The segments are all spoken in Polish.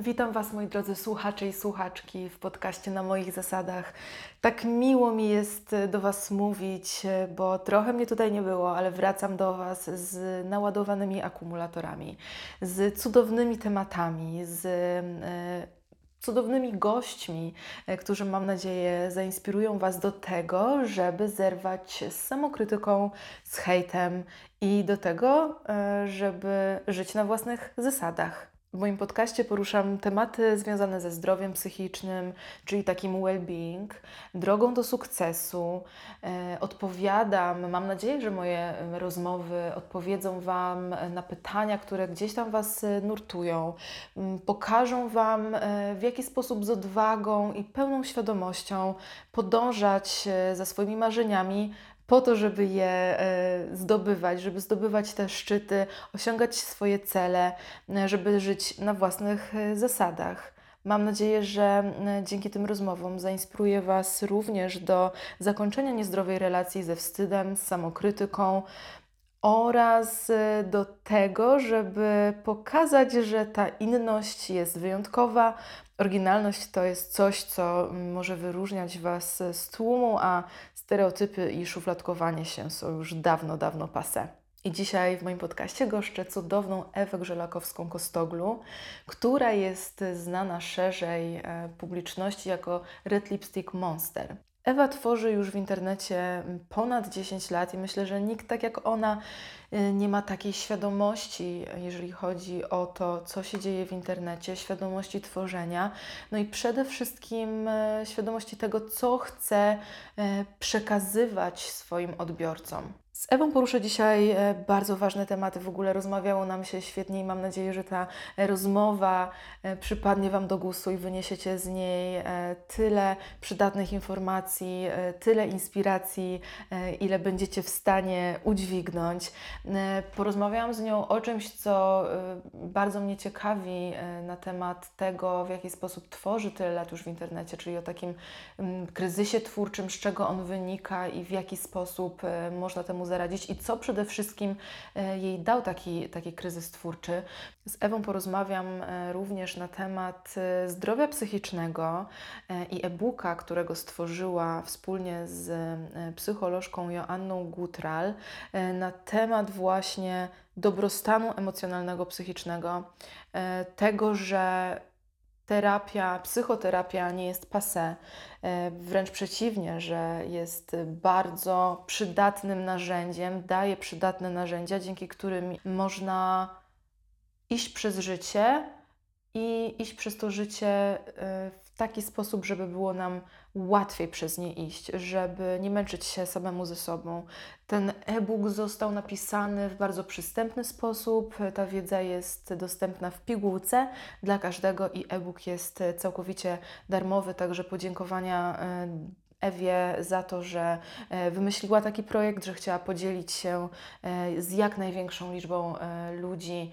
Witam Was, moi drodzy słuchacze i słuchaczki, w podcaście na moich zasadach. Tak miło mi jest do Was mówić, bo trochę mnie tutaj nie było, ale wracam do Was z naładowanymi akumulatorami, z cudownymi tematami, z e, cudownymi gośćmi, e, którzy mam nadzieję zainspirują Was do tego, żeby zerwać z samokrytyką, z hejtem i do tego, e, żeby żyć na własnych zasadach. W moim podcaście poruszam tematy związane ze zdrowiem psychicznym, czyli takim well-being, drogą do sukcesu. E, odpowiadam, mam nadzieję, że moje rozmowy odpowiedzą Wam na pytania, które gdzieś tam Was nurtują, pokażą Wam, e, w jaki sposób z odwagą i pełną świadomością podążać e, za swoimi marzeniami, po to, żeby je e, zdobywać, żeby zdobywać te szczyty, osiągać swoje cele, e, żeby żyć na własnych e, zasadach. Mam nadzieję, że dzięki tym rozmowom zainspiruję Was również do zakończenia niezdrowej relacji ze wstydem, z samokrytyką oraz do tego, żeby pokazać, że ta inność jest wyjątkowa, Oryginalność to jest coś, co może wyróżniać Was z tłumu, a stereotypy i szufladkowanie się są już dawno, dawno pase. I dzisiaj w moim podcaście goszczę cudowną Ewę Grzelakowską-Kostoglu, która jest znana szerzej e, publiczności jako Red Lipstick Monster. Ewa tworzy już w internecie ponad 10 lat i myślę, że nikt tak jak ona y, nie ma takiej świadomości, jeżeli chodzi o to, co się dzieje w internecie, świadomości tworzenia, no i przede wszystkim e, świadomości tego, co chce e, przekazywać swoim odbiorcom. Z Ewą poruszę dzisiaj e, bardzo ważne tematy. W ogóle rozmawiało nam się świetnie i mam nadzieję, że ta rozmowa e, przypadnie Wam do gustu i wyniesiecie z niej e, tyle przydatnych informacji, tyle inspiracji, ile będziecie w stanie udźwignąć. Porozmawiałam z nią o czymś, co bardzo mnie ciekawi na temat tego, w jaki sposób tworzy tyle lat już w internecie, czyli o takim mm, kryzysie twórczym, z czego on wynika i w jaki sposób można temu zaradzić i co przede wszystkim e, jej dał taki, taki kryzys twórczy. Z Ewą porozmawiam e, również na temat e, zdrowia psychicznego i e-booka, którego stworzyła wspólnie z psycholożką Joanną Gutral na temat właśnie dobrostanu emocjonalnego, psychicznego, tego, że terapia, psychoterapia nie jest passe, e, wręcz przeciwnie, że jest bardzo przydatnym narzędziem, daje przydatne narzędzia, dzięki którym można iść przez życie i iść przez to życie e, w taki sposób, żeby było nam łatwiej przez nie iść, żeby nie męczyć się samemu ze sobą. Ten e-book został napisany w bardzo przystępny sposób. Ta wiedza jest dostępna w pigułce dla każdego i e-book jest całkowicie darmowy, także podziękowania e, Ewie za to, że e, wymyśliła taki projekt, że chciała podzielić się z jak największą liczbą ludzi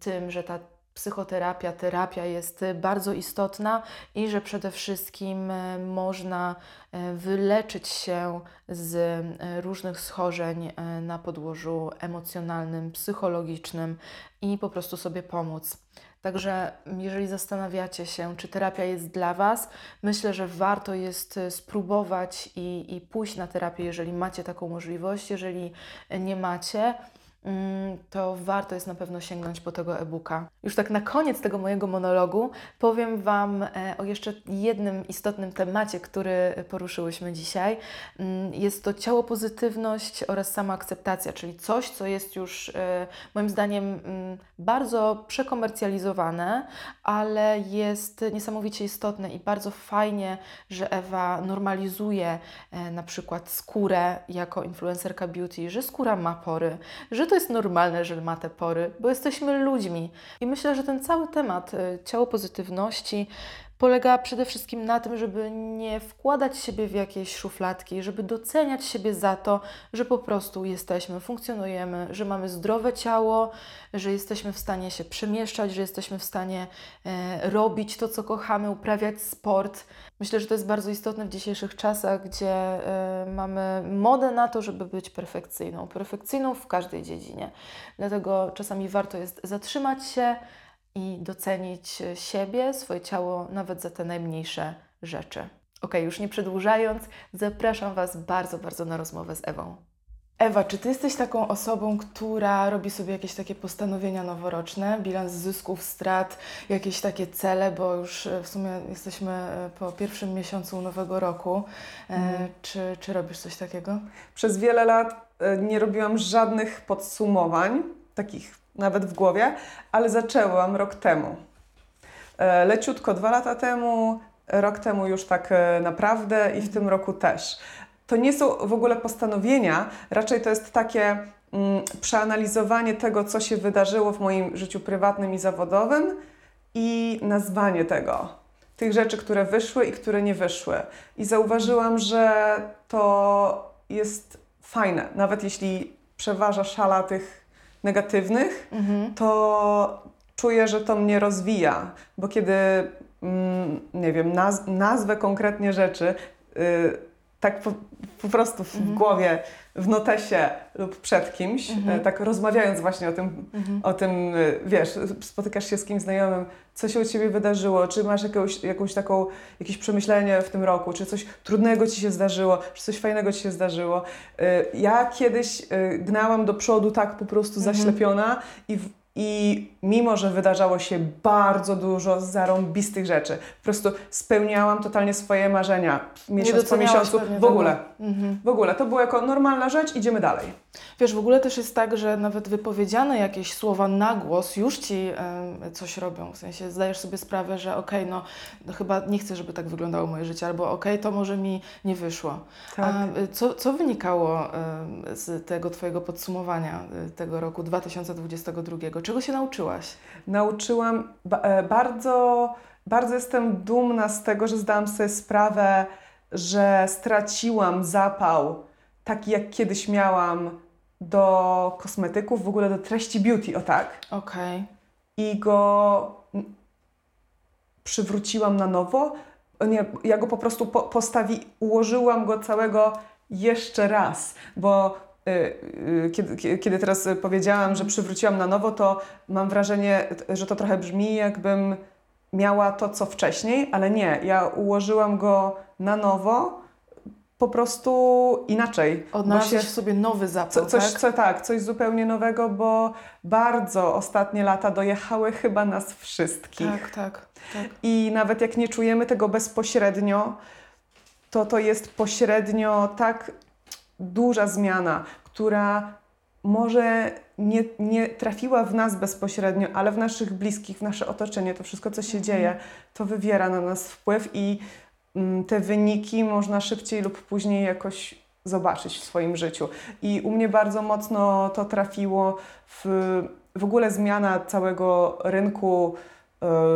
tym, że ta psychoterapia, terapia jest bardzo istotna i że przede wszystkim e, można e, wyleczyć się z e, różnych schorzeń na podłożu emocjonalnym, psychologicznym i po prostu sobie pomóc. Także jeżeli zastanawiacie się, czy terapia jest dla Was, myślę, że warto jest spróbować i, i pójść na terapię, jeżeli macie taką możliwość. Jeżeli nie macie, to warto jest na pewno sięgnąć po tego e-booka. Już tak na koniec tego mojego monologu powiem Wam e, o jeszcze jednym istotnym temacie, który poruszyłyśmy dzisiaj. Mm, jest to ciało pozytywność oraz samoakceptacja, czyli coś, co jest już e, moim zdaniem mm, bardzo przekomercjalizowane, ale jest niesamowicie istotne i bardzo fajnie, że Ewa normalizuje e, na przykład skórę jako influencerka beauty, że skóra ma pory, że to to jest normalne, że ma te pory, bo jesteśmy ludźmi. I myślę, że ten cały temat y, ciało pozytywności polega przede wszystkim na tym, żeby nie wkładać siebie w jakieś szufladki, żeby doceniać siebie za to, że po prostu jesteśmy, funkcjonujemy, że mamy zdrowe ciało, że jesteśmy w stanie się przemieszczać, że jesteśmy w stanie e, robić to, co kochamy, uprawiać sport. Myślę, że to jest bardzo istotne w dzisiejszych czasach, gdzie e, mamy modę na to, żeby być perfekcyjną, perfekcyjną w każdej dziedzinie. Dlatego czasami warto jest zatrzymać się i docenić siebie, swoje ciało, nawet za te najmniejsze rzeczy. Ok, już nie przedłużając, zapraszam Was bardzo, bardzo na rozmowę z Ewą. Ewa, czy Ty jesteś taką osobą, która robi sobie jakieś takie postanowienia noworoczne, bilans zysków, strat, jakieś takie cele, bo już e, w sumie jesteśmy e, po pierwszym miesiącu nowego roku. Mm. Czy, czy robisz coś takiego? Przez wiele lat nie robiłam żadnych podsumowań, takich nawet w głowie, ale zaczęłam rok temu. Leciutko dwa lata temu, rok temu już tak naprawdę i w tym roku też to nie są w ogóle postanowienia, raczej to jest takie mm, przeanalizowanie tego, co się wydarzyło w moim życiu prywatnym i zawodowym i nazwanie tego. Tych rzeczy, które wyszły i które nie wyszły. I zauważyłam, że to jest fajne. Nawet jeśli przeważa szala tych negatywnych, mhm. to czuję, że to mnie rozwija, bo kiedy, mm, nie wiem, naz nazwę konkretnie rzeczy, y, tak po, po prostu w mhm. głowie, w notesie lub przed kimś, mhm. E, tak rozmawiając właśnie o tym, mhm. o tym, e, wiesz, spotykasz się z kimś znajomym, co się u Ciebie wydarzyło, czy masz jakąś, jakąś taką, jakieś przemyślenie w tym roku, czy coś trudnego Ci się zdarzyło, czy coś fajnego Ci się zdarzyło. E, ja kiedyś gnałam do przodu tak po prostu mhm. zaślepiona i w, i mimo, że wydarzało się bardzo dużo zarąbistych rzeczy, po prostu spełniałam totalnie swoje marzenia miesiąc po miesiącu. W ogóle. Mhm. W ogóle. To była jako normalna rzecz, idziemy dalej. Wiesz, w ogóle też jest tak, że nawet wypowiedziane jakieś słowa na głos już ci y, coś robią. W sensie zdajesz sobie sprawę, że okej, okay, no, no, chyba nie chcę, żeby tak wyglądało moje życie, albo okej, okay, to może mi nie wyszło. Tak. A y, co, co wynikało y, z tego Twojego podsumowania y, tego roku 2022? Czego się nauczyłaś? Nauczyłam e, bardzo, bardzo jestem dumna z tego, że zdałam sobie sprawę, że straciłam zapał taki, jak kiedyś miałam do kosmetyków, w ogóle do treści beauty, o tak. Okej. Okay. I go przywróciłam na nowo. Nie, ja go po prostu po, postawi, ułożyłam go całego jeszcze raz, bo kiedy, kiedy teraz powiedziałam, że przywróciłam na nowo, to mam wrażenie, że to trochę brzmi, jakbym miała to, co wcześniej, ale nie. Ja ułożyłam go na nowo po prostu inaczej. Odnalazłeś się, sobie nowy zapał, co, coś, tak? Co, tak, coś zupełnie nowego, bo bardzo ostatnie lata dojechały chyba nas wszystkich. Tak, tak, tak. I nawet jak nie czujemy tego bezpośrednio, to to jest pośrednio tak duża zmiana, która może nie, nie trafiła w nas bezpośrednio, ale w naszych bliskich, w nasze otoczenie, to wszystko, co się mhm. dzieje, to wywiera na nas wpływ i Mm, te wyniki można szybciej lub później jakoś zobaczyć w swoim życiu. I u mnie bardzo mocno to trafiło w, w ogóle zmiana całego rynku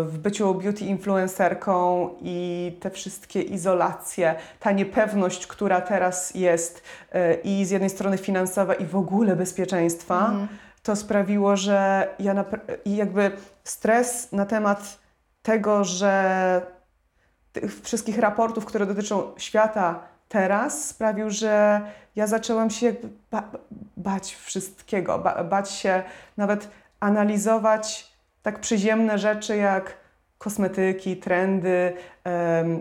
w byciu beauty influencerką i te wszystkie izolacje, ta niepewność, która teraz jest e, i z jednej strony finansowa i w ogóle bezpieczeństwa, mhm. to sprawiło, że ja jakby stres na temat tego, że tych wszystkich raportów, które dotyczą świata teraz, sprawił, że ja zaczęłam się ba bać wszystkiego, ba bać się nawet analizować tak przyziemne rzeczy jak kosmetyki, trendy,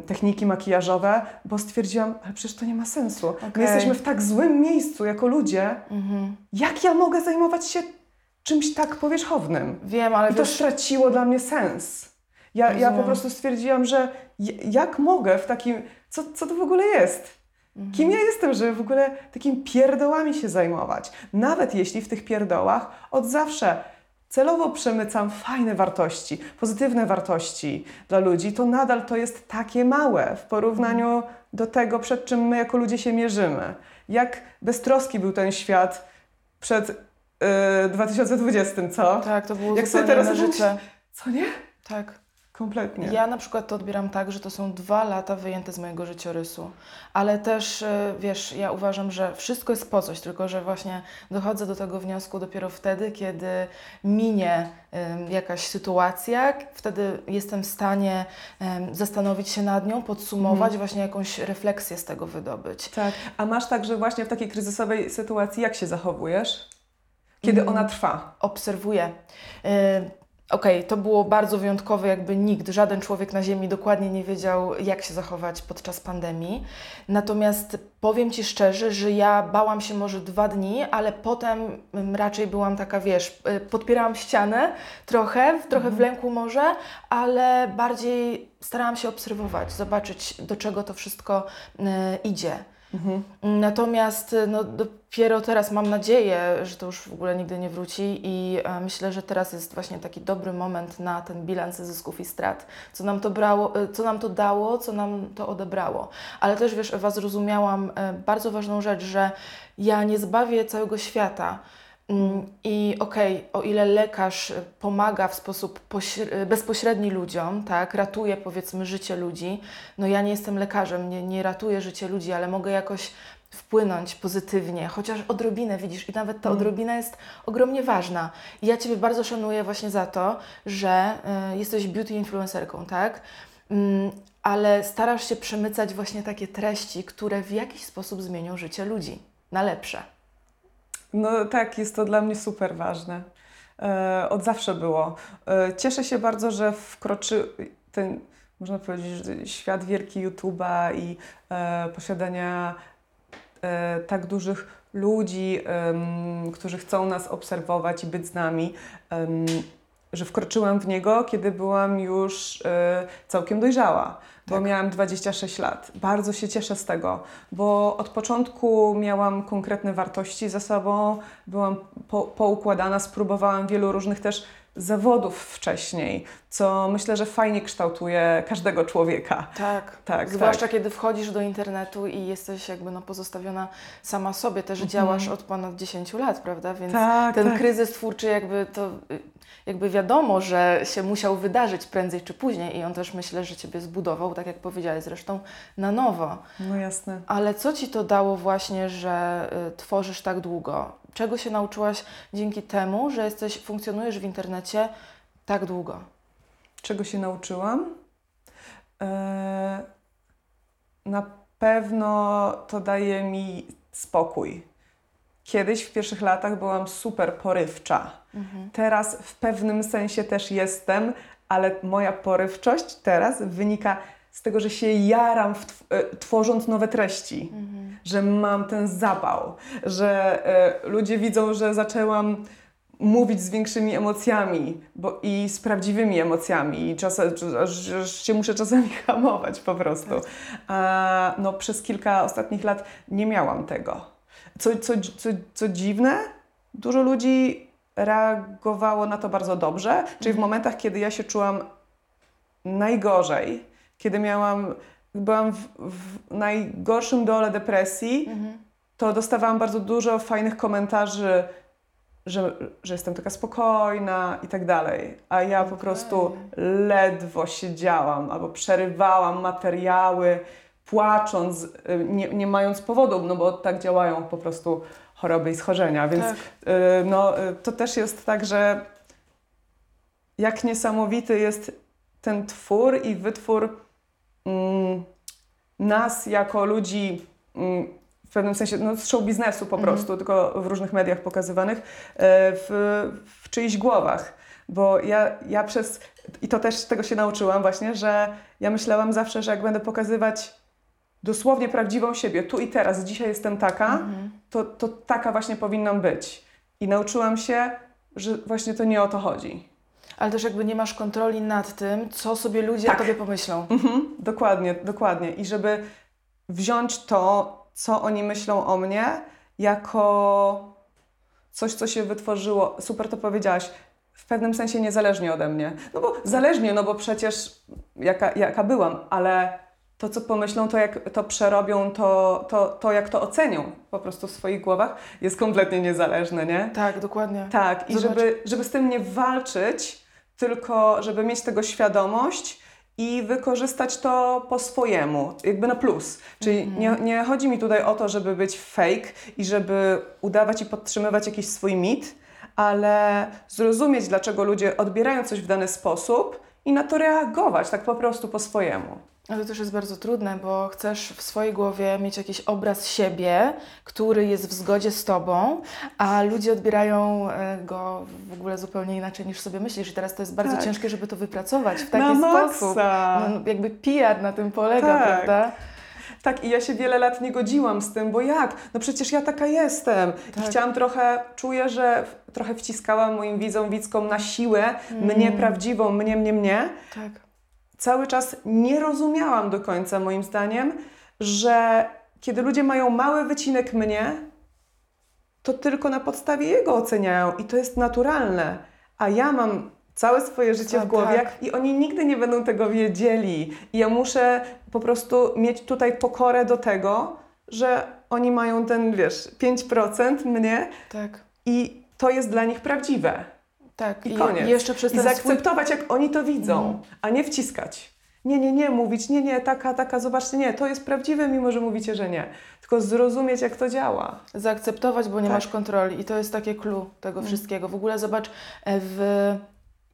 techniki makijażowe, bo stwierdziłam, ale przecież to nie ma sensu. Okay. My jesteśmy w tak złym miejscu jako ludzie. -hmm. Jak ja mogę zajmować się czymś tak powierzchownym? Wiem, ale I to wiesz... straciło dla mnie sens. Ja, ja po prostu stwierdziłam, że jak mogę w takim, co, co to w ogóle jest? Mhm. Kim ja jestem, żeby w ogóle takim pierdołami się zajmować? Nawet jeśli w tych pierdołach od zawsze celowo przemycam fajne wartości, pozytywne wartości dla ludzi, to nadal to jest takie małe w porównaniu do tego, przed czym my jako ludzie się mierzymy. Jak beztroski był ten świat przed yy, 2020, co? Tak, to było Jak sobie teraz życie. Co nie? Tak. Kompletnie. Ja na przykład to odbieram tak, że to są dwa lata wyjęte z mojego życiorysu. Ale też, e, wiesz, ja uważam, że wszystko jest po coś, tylko że właśnie dochodzę do tego wniosku dopiero wtedy, kiedy minie jakaś sytuacja, wtedy jestem w stanie zastanowić się nad nią, podsumować, mhm. właśnie jakąś refleksję z tego wydobyć. Tak. A masz tak, że właśnie w takiej kryzysowej sytuacji jak się zachowujesz? Kiedy mm. ona trwa? Obserwuję. Y Okej, to było bardzo wyjątkowe, jakby nikt, żaden człowiek na Ziemi dokładnie nie wiedział, jak się zachować podczas pandemii. Natomiast powiem Ci szczerze, że ja bałam się może dwa dni, ale potem raczej byłam taka, wiesz, y, podpierałam ścianę trochę, trochę w lęku może, ale bardziej starałam się obserwować, zobaczyć, do czego to wszystko y, idzie. Natomiast no, dopiero teraz mam nadzieję, że to już w ogóle nigdy nie wróci i e, myślę, że teraz jest właśnie taki dobry moment na ten bilans zysków i strat. Co nam to, brało, e, co nam to dało, co nam to odebrało. Ale też wiesz, Ewa, zrozumiałam e, bardzo ważną rzecz, że ja nie zbawię całego świata. Mm, I okej, o ile lekarz e, pomaga w sposób e, bezpośredni ludziom, tak, ratuje powiedzmy życie ludzi, no ja nie jestem lekarzem, nie, nie ratuję życie ludzi, ale mogę jakoś wpłynąć pozytywnie, chociaż odrobinę, widzisz, i nawet ta odrobina jest ogromnie ważna. I ja Ciebie bardzo szanuję właśnie za to, że y, jesteś beauty influencerką, tak? Mm, ale starasz się przemycać właśnie takie treści, które w jakiś sposób zmienią życie ludzi na lepsze. No tak, jest to dla mnie super ważne. E, od zawsze było. E, cieszę się bardzo, że wkroczy ten, można powiedzieć, świat wielki YouTube'a i e, posiadania tak dużych ludzi, którzy chcą nas obserwować i być z nami, że wkroczyłam w niego, kiedy byłam już e, całkiem dojrzała, bo Tak. miałam 26 lat. Bardzo się cieszę z tego, bo od początku miałam konkretne wartości ze sobą, byłam po, poukładana, spróbowałam wielu różnych też zawodów wcześniej, co myślę, że fajnie kształtuje każdego człowieka. Tak, Tak, Zwłaszcza tak. kiedy wchodzisz do internetu i jesteś jakby no, pozostawiona sama sobie. Też działasz od ponad 10 lat, prawda? Więc Tak, ten tak. kryzys twórczy jakby to jakby wiadomo, że się musiał wydarzyć prędzej czy później i on też myślę, że Ciebie zbudował, tak jak powiedziałeś zresztą, na nowo. No jasne. Ale co Ci to dało właśnie, że y, tworzysz tak długo? Czego się nauczyłaś dzięki temu, że jesteś, funkcjonujesz w internecie tak długo? Czego się nauczyłam? E, na pewno to daje mi spokój. Kiedyś w pierwszych latach byłam super porywcza. Teraz w pewnym sensie też jestem, ale moja porywczość teraz wynika z tego, że się jaram tw- e, tworząc nowe treści, że mam ten zapał, że e, ludzie widzą, że zaczęłam mówić z większymi emocjami bo, i z prawdziwymi emocjami i czasem, aż, aż się muszę czasami hamować po prostu. A, no, przez kilka ostatnich lat nie miałam tego. Co, co, co, co dziwne, dużo ludzi reagowało na to bardzo dobrze, czyli w momentach, kiedy ja się czułam najgorzej, kiedy miałam, byłam w, w najgorszym dole depresji, to dostawałam bardzo dużo fajnych komentarzy, że, że jestem taka spokojna i tak dalej. A ja po prostu ledwo siedziałam albo przerywałam materiały, płacząc, y, nie, nie mając powodu, no bo tak działają po prostu choroby i schorzenia. Więc Tak. y, no, y, to też jest tak, że jak niesamowity jest ten twór i wytwór nas jako ludzi mm, w pewnym sensie no, z show biznesu po prostu, tylko w różnych mediach pokazywanych, e, w, w czyichś głowach. Bo ja, ja przez, i to też tego się nauczyłam właśnie, że ja myślałam zawsze, że jak będę pokazywać dosłownie prawdziwą siebie, tu i teraz, dzisiaj jestem taka, to, to taka właśnie powinnam być. I nauczyłam się, że właśnie to nie o to chodzi. Ale też jakby nie masz kontroli nad tym, co sobie ludzie Tak. o tobie pomyślą. Mhm, dokładnie, dokładnie. I żeby wziąć to, co oni myślą o mnie, jako coś, co się wytworzyło, super to powiedziałaś, w pewnym sensie niezależnie ode mnie. No bo zależnie, no bo przecież jaka, jaka byłam, ale to, co pomyślą, to jak to przerobią, to, to, to jak to ocenią po prostu w swoich głowach, jest kompletnie niezależne, nie? Tak, dokładnie. Tak, i Zobacz. żeby, żeby z tym nie walczyć, tylko żeby mieć tego świadomość i wykorzystać to po swojemu, jakby na plus. Czyli nie, nie chodzi mi tutaj o to, żeby być fake i żeby udawać i podtrzymywać jakiś swój mit, ale zrozumieć, dlaczego ludzie odbierają coś w dany sposób i na to reagować tak po prostu po swojemu. Ale to też jest bardzo trudne, bo chcesz w swojej głowie mieć jakiś obraz siebie, który jest w zgodzie z tobą, a ludzie odbierają e, go w ogóle zupełnie inaczej niż sobie myślisz. I teraz to jest bardzo Tak. ciężkie, żeby to wypracować w taki Na sposób. maksa. No, jakby PR na tym polega, Tak. prawda? Tak, i ja się wiele lat nie godziłam z tym, bo jak? No przecież ja taka jestem. Tak. I chciałam trochę, czuję, że trochę wciskałam moim widzom, widzkom na siłę, mnie prawdziwą, mnie, mnie, mnie. Tak. Cały czas nie rozumiałam do końca, moim zdaniem, że kiedy ludzie mają mały wycinek mnie, to tylko na podstawie jego oceniają i to jest naturalne. A ja mam całe swoje życie A, w głowie tak. i oni nigdy nie będą tego wiedzieli. I ja muszę po prostu mieć tutaj pokorę do tego, że oni mają ten, wiesz, 5% mnie Tak. i to jest dla nich prawdziwe. Tak. I koniec. jeszcze przez I ten swój zaakceptować, jak oni to widzą, Mhm. a nie wciskać. Nie, nie, nie, mówić, nie, nie, taka, taka, zobaczcie, nie, to jest prawdziwe, mimo że mówicie, że nie. Tylko zrozumieć, jak to działa. zaakceptować, bo nie Tak. masz kontroli. I to jest takie clue tego wszystkiego. W ogóle zobacz, e, w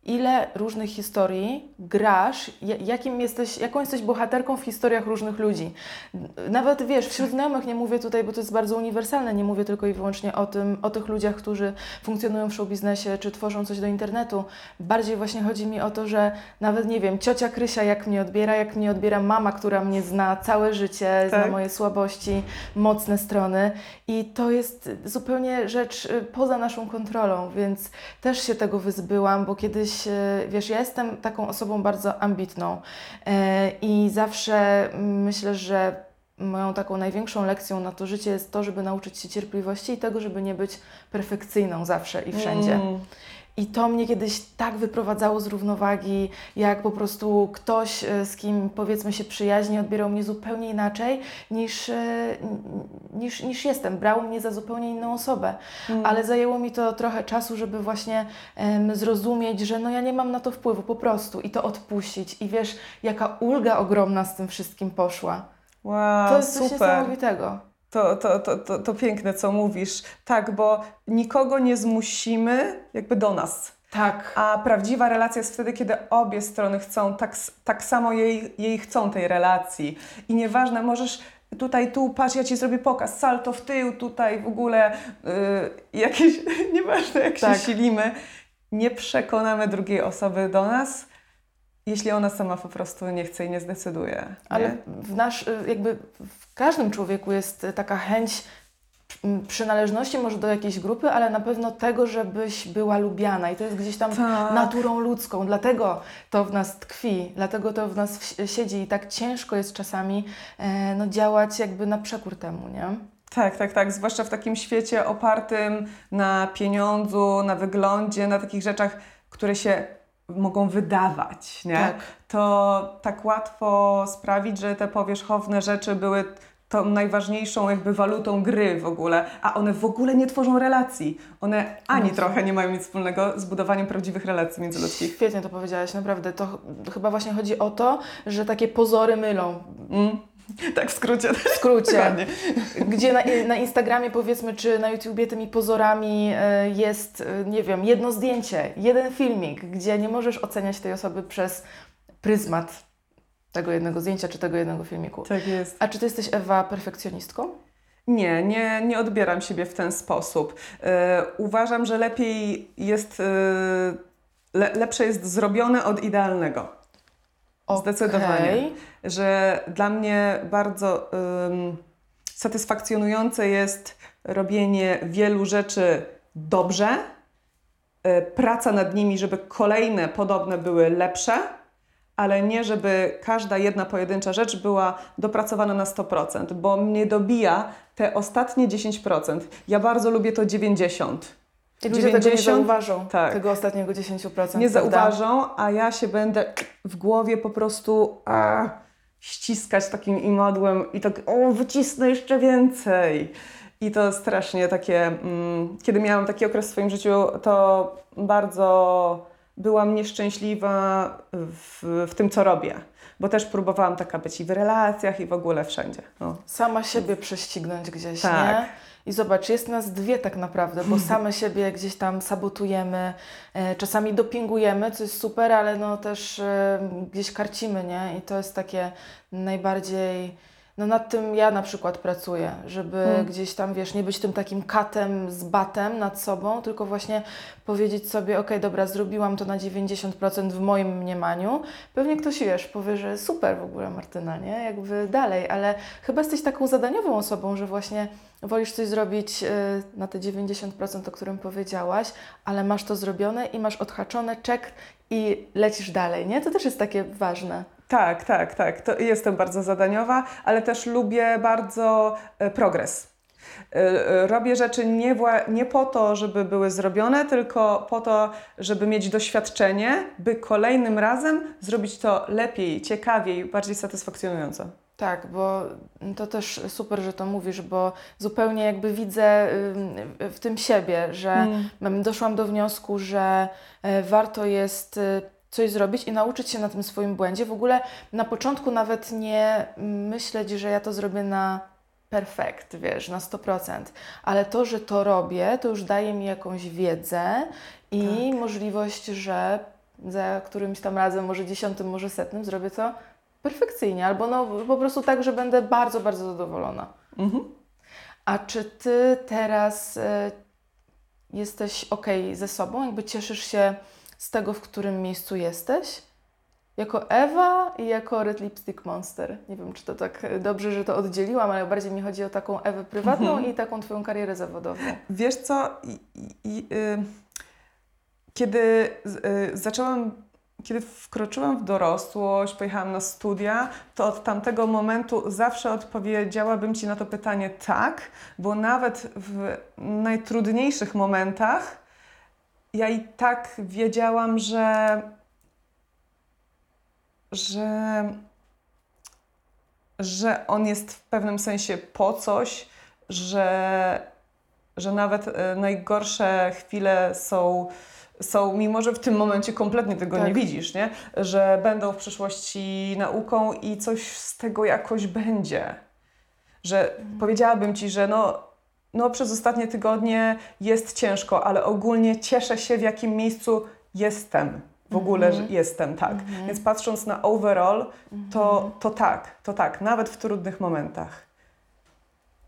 ile różnych historii grasz, ja- jakim jesteś, jaką jesteś bohaterką w historiach różnych ludzi. Nawet wiesz, wśród znajomych nie mówię tutaj, bo to jest bardzo uniwersalne, nie mówię tylko i wyłącznie o tym, o tych ludziach, którzy funkcjonują w showbiznesie czy tworzą coś do internetu. Bardziej właśnie chodzi mi o to, że nawet nie wiem, ciocia Krysia jak mnie odbiera, jak mnie odbiera mama, która mnie zna całe życie, zna Tak. moje słabości, mocne strony i to jest zupełnie rzecz y, poza naszą kontrolą, więc też się tego wyzbyłam, bo kiedyś, y, wiesz, ja jestem taką osobą bardzo ambitną e, i zawsze myślę, że moją taką największą lekcją na to życie jest to, żeby nauczyć się cierpliwości i tego, żeby nie być perfekcyjną zawsze i wszędzie. Mm. I to mnie kiedyś tak wyprowadzało z równowagi, jak po prostu ktoś, e, z kim powiedzmy się przyjaźni, odbierał mnie zupełnie inaczej niż, e, niż, niż jestem. Brał mnie za zupełnie inną osobę. Mm. Ale zajęło mi to trochę czasu, żeby właśnie em, zrozumieć, że no ja nie mam na to wpływu po prostu i to odpuścić. I wiesz, jaka ulga ogromna z tym wszystkim poszła. Wow, To jest coś super. niesamowitego. To, to, to, to, to piękne, co mówisz. Tak, bo nikogo nie zmusimy jakby do nas. Tak. A prawdziwa relacja jest wtedy, kiedy obie strony chcą, tak, tak samo jej, jej chcą tej relacji. I nieważne, możesz tutaj, tu, patrz, ja Ci zrobię pokaz, salto w tył, tutaj w ogóle yy, jakieś, nieważne jak Tak. się silimy, nie przekonamy drugiej osoby do nas, jeśli ona sama po prostu nie chce i nie zdecyduje. Ale nie? w nasz, jakby w każdym człowieku jest taka chęć przynależności może do jakiejś grupy, ale na pewno tego, żebyś była lubiana i to jest gdzieś tam Tak. naturą ludzką, dlatego to w nas tkwi, dlatego to w nas siedzi i tak ciężko jest czasami e, no, działać jakby na przekór temu, nie? Tak, tak, tak. Zwłaszcza w takim świecie opartym na pieniądzu, na wyglądzie, na takich rzeczach, które się mogą wydawać, nie? Tak. To tak łatwo sprawić, że te powierzchowne rzeczy były tą najważniejszą jakby walutą gry w ogóle, a one w ogóle nie tworzą relacji. One ani Nic. trochę nie mają nic wspólnego z budowaniem prawdziwych relacji międzyludzkich. Świetnie to powiedziałaś, naprawdę. To ch- chyba właśnie chodzi o to, że takie pozory mylą. Mm. Tak w skrócie. W skrócie. Gdzie na, na Instagramie powiedzmy, czy na YouTubie tymi pozorami e, jest, e, nie wiem, jedno zdjęcie, jeden filmik, gdzie nie możesz oceniać tej osoby przez pryzmat tego jednego zdjęcia czy tego jednego filmiku. Tak jest. A czy ty jesteś Ewa perfekcjonistką? Nie, nie, nie odbieram siebie w ten sposób. E, uważam, że lepiej jest, e, le, lepsze jest zrobione od idealnego. Zdecydowanie. Że dla mnie bardzo satysfakcjonujące jest robienie wielu rzeczy dobrze, e, praca nad nimi, żeby kolejne podobne były lepsze, ale nie żeby każda jedna pojedyncza rzecz była dopracowana na 100%, bo mnie dobija te ostatnie 10%. Ja bardzo lubię to 90%. Ludzie tego nie 90? zauważą, Tak. tego ostatniego 10%. Nie prawda? zauważą, a ja się będę w głowie po prostu a, ściskać takim imadłem i tak, o, wycisnę jeszcze więcej. I to strasznie takie, mm, kiedy miałam taki okres w swoim życiu, to bardzo byłam nieszczęśliwa w, w tym, co robię. Bo też próbowałam taka być i w relacjach, i w ogóle wszędzie. No. Sama siebie prześcignąć gdzieś, Tak. nie? I zobacz, jest nas dwie tak naprawdę, bo same siebie gdzieś tam sabotujemy, e, czasami dopingujemy, co jest super, ale no też e, gdzieś karcimy, nie? I to jest takie najbardziej, no nad tym ja na przykład pracuję, żeby Mm. gdzieś tam, wiesz, nie być tym takim katem z batem nad sobą, tylko właśnie powiedzieć sobie, okej, dobra, zrobiłam to na 90% w moim mniemaniu. Pewnie ktoś, wiesz, powie, że super w ogóle Martyna, nie? Jakby dalej, ale chyba jesteś taką zadaniową osobą, że właśnie wolisz coś zrobić y, na te 90%, o którym powiedziałaś, ale masz to zrobione i masz odhaczone, czek i lecisz dalej, nie? To też jest takie ważne. Tak, tak, tak. To jestem bardzo zadaniowa, ale też lubię bardzo e, progres. E, e, Robię rzeczy nie, nie po to, żeby były zrobione, tylko po to, żeby mieć doświadczenie, by kolejnym razem zrobić to lepiej, ciekawiej, bardziej satysfakcjonująco. Tak, bo to też super, że to mówisz, bo zupełnie jakby widzę w tym siebie, że Mm. Doszłam do wniosku, że warto jest coś zrobić i nauczyć się na tym swoim błędzie. W ogóle na początku nawet nie myśleć, że ja to zrobię na perfekt, wiesz, na 100%, ale to, że to robię, to już daje mi jakąś wiedzę i możliwość, że za którymś tam razem, może dziesiątym, może setnym zrobię to perfekcyjnie, albo no po prostu tak, że będę bardzo, bardzo zadowolona. Mhm. A czy ty teraz e, jesteś ok ze sobą? Jakby cieszysz się z tego, w którym miejscu jesteś? Jako Ewa i jako Red Lipstick Monster. Nie wiem, czy to tak e, dobrze, że to oddzieliłam, ale bardziej mi chodzi o taką Ewę prywatną Mhm. i taką Twoją karierę zawodową. Wiesz co, i, i, y, kiedy y, zaczęłam, kiedy wkroczyłam w dorosłość, pojechałam na studia, to od tamtego momentu zawsze odpowiedziałabym Ci na to pytanie tak, bo nawet w najtrudniejszych momentach ja i tak wiedziałam, że że że on jest w pewnym sensie po coś, że, że nawet e, najgorsze chwile są, są, mimo że w tym momencie kompletnie tego Tak. nie widzisz, nie? że będą w przyszłości nauką i coś z tego jakoś będzie. Że powiedziałabym Ci, że no, no przez ostatnie tygodnie jest ciężko, ale ogólnie cieszę się w jakim miejscu jestem. W ogóle, Mhm. że jestem, tak. Więc patrząc na overall, to, to tak, to tak, nawet w trudnych momentach.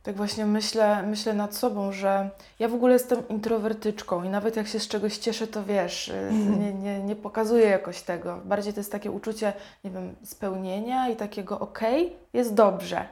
Tak właśnie myślę, myślę nad sobą, że ja w ogóle jestem introwertyczką i nawet jak się z czegoś cieszę, to wiesz, y, nie, nie, nie pokazuję jakoś tego. Bardziej to jest takie uczucie, nie wiem, spełnienia i takiego okej, jest dobrze.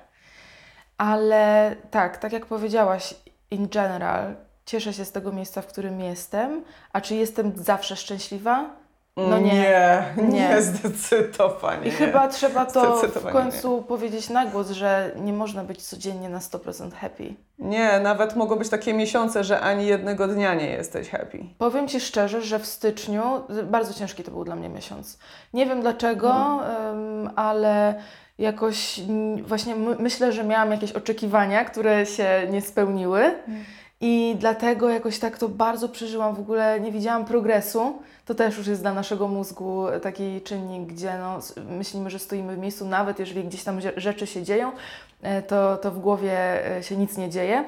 Ale tak, tak jak powiedziałaś, in general, cieszę się z tego miejsca, w którym jestem. A czy jestem zawsze szczęśliwa? No nie. Nie, nie, Nie. zdecydowanie. I nie. chyba trzeba to w końcu powiedzieć na głos, że nie można być codziennie na 100% happy. Nie, nawet mogą być takie miesiące, że ani jednego dnia nie jesteś happy. Powiem Ci szczerze, że w styczniu bardzo ciężki to był dla mnie miesiąc. Nie wiem dlaczego, em, ale jakoś mm, właśnie my, myślę, że miałam jakieś oczekiwania, które się nie spełniły. I dlatego jakoś tak to bardzo przeżyłam. W ogóle nie widziałam progresu. To też już jest dla naszego mózgu taki czynnik, gdzie no, myślimy, że stoimy w miejscu, nawet jeżeli gdzieś tam rzeczy się dzieją, e, to, to w głowie e, się nic nie dzieje.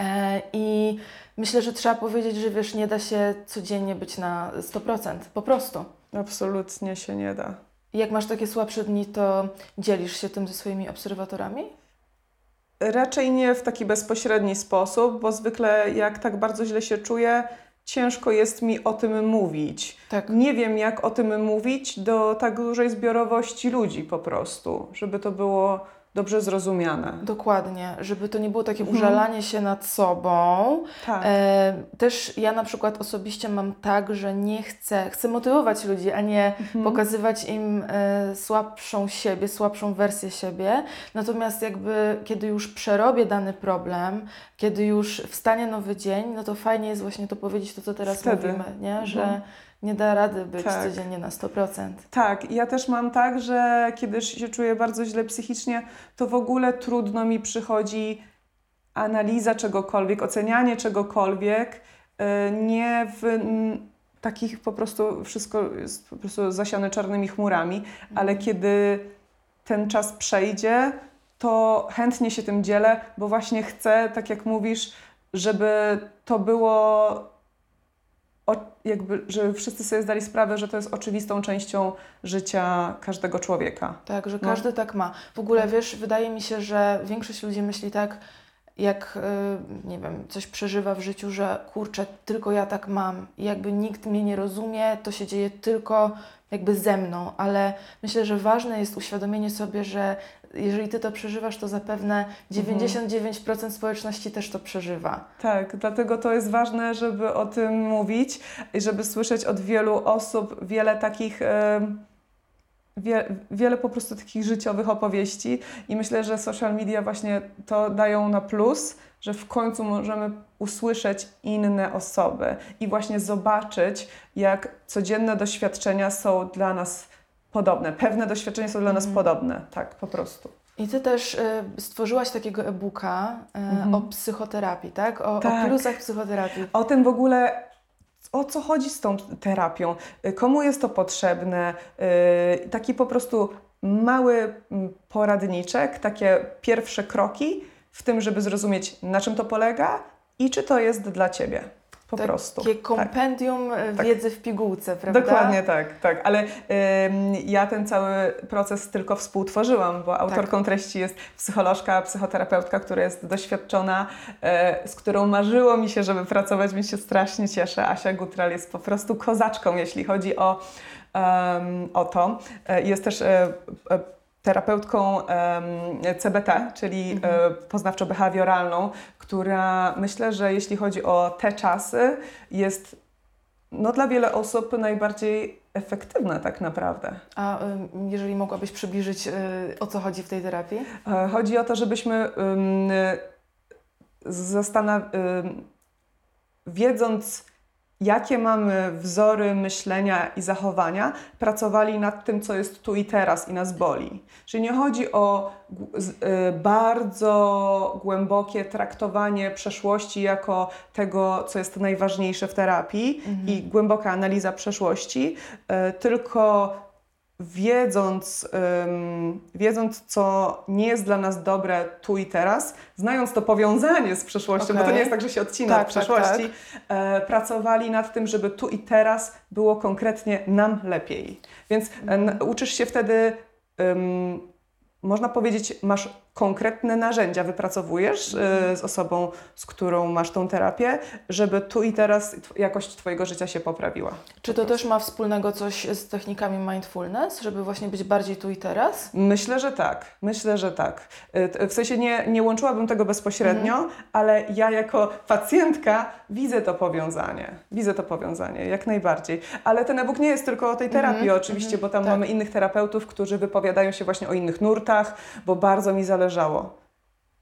E, I myślę, że trzeba powiedzieć, że wiesz, nie da się codziennie być na 100%, po prostu. Absolutnie się nie da. Jak masz takie słabsze dni, to dzielisz się tym ze swoimi obserwatorami? Raczej nie w taki bezpośredni sposób, bo zwykle jak tak bardzo źle się czuję, ciężko jest mi o tym mówić. Tak. Nie wiem, jak o tym mówić do tak dużej zbiorowości ludzi po prostu, żeby to było dobrze zrozumiane. Dokładnie, żeby to nie było takie Mhm. użalanie się nad sobą. Tak. E, też ja na przykład osobiście mam tak, że nie chcę, chcę motywować ludzi, a nie Mhm. pokazywać im e, słabszą siebie, słabszą wersję siebie. Natomiast jakby kiedy już przerobię dany problem, kiedy już wstanie nowy dzień, no to fajnie jest właśnie to powiedzieć, to co teraz Wtedy. mówimy, nie? że Mhm. Nie da rady być Tak. codziennie na 100%. Tak, ja też mam tak, że kiedy się czuję bardzo źle psychicznie, to w ogóle trudno mi przychodzi analiza czegokolwiek, ocenianie czegokolwiek, y, nie w, takich po prostu wszystko jest po prostu zasiane czarnymi chmurami, Mhm. ale kiedy ten czas przejdzie, to chętnie się tym dzielę, bo właśnie chcę, tak jak mówisz, żeby to było jakby, żeby wszyscy sobie zdali sprawę, że to jest oczywistą częścią życia każdego człowieka. Tak, że No. każdy tak ma. W ogóle wiesz, wydaje mi się, że większość ludzi myśli tak, jak y, nie wiem, coś przeżywa w życiu, że kurczę, tylko ja tak mam i jakby nikt mnie nie rozumie, to się dzieje tylko jakby ze mną, ale myślę, że ważne jest uświadomienie sobie, że jeżeli ty to przeżywasz, to zapewne 99% społeczności też to przeżywa. Tak, dlatego to jest ważne, żeby o tym mówić i żeby słyszeć od wielu osób wiele takich, em, wie, wiele po prostu takich życiowych opowieści. I myślę, że social media właśnie to dają na plus, że w końcu możemy usłyszeć inne osoby i właśnie zobaczyć, jak codzienne doświadczenia są dla nas podobne. Pewne doświadczenia są dla nas Mhm. podobne, tak, po prostu. I ty też y, stworzyłaś takiego e-booka y, Mhm. o psychoterapii, tak? O, Tak. o plusach psychoterapii. O tym w ogóle, o co chodzi z tą terapią, y, komu jest to potrzebne, y, taki po prostu mały mm, poradniczek, takie pierwsze kroki w tym, żeby zrozumieć, na czym to polega i czy to jest dla Ciebie. Po prostu. Takie Tak. kompendium y, Tak. wiedzy w pigułce, prawda? Dokładnie tak, tak. Ale ym, ja ten cały proces tylko współtworzyłam, bo autorką treści jest psycholożka, psychoterapeutka, która jest doświadczona, e, z którą marzyło mi się, żeby pracować, więc się strasznie cieszę. Asia Gutral jest po prostu kozaczką, jeśli chodzi o, em, o to. E, Jest też e, e, terapeutką CBT, czyli e, poznawczo-behawioralną, która myślę, że jeśli chodzi o te czasy, jest no, dla wiele osób najbardziej efektywna tak naprawdę. A jeżeli mogłabyś przybliżyć, y, o co chodzi w tej terapii? E, Chodzi o to, żebyśmy ym, zastanaw- ym, wiedząc, jakie mamy wzory myślenia i zachowania, pracowali nad tym, co jest tu i teraz i nas boli. Czyli nie chodzi o y, bardzo głębokie traktowanie przeszłości jako tego, co jest najważniejsze w terapii i głęboka analiza przeszłości, y, tylko wiedząc, ym, wiedząc, co nie jest dla nas dobre tu i teraz, znając to powiązanie z przeszłością, bo to nie jest tak, że się odcina Tak, od tak, przeszłości, E, pracowali nad tym, żeby tu i teraz było konkretnie nam lepiej. Więc e, n- uczysz się wtedy, ym, można powiedzieć, masz konkretne narzędzia, wypracowujesz e, z osobą, z którą masz tą terapię, żeby tu i teraz jakość Twojego życia się poprawiła. Czy to też ma wspólnego coś z technikami mindfulness, żeby właśnie być bardziej tu i teraz? Myślę, że tak. Myślę, że tak. Y, t- W sensie nie, nie łączyłabym tego bezpośrednio, ale ja jako pacjentka widzę to powiązanie. Widzę to powiązanie, jak najbardziej. Ale ten e-book nie jest tylko o tej terapii oczywiście, bo tam tak. mamy innych terapeutów, którzy wypowiadają się właśnie o innych nurtach, bo bardzo mi zależało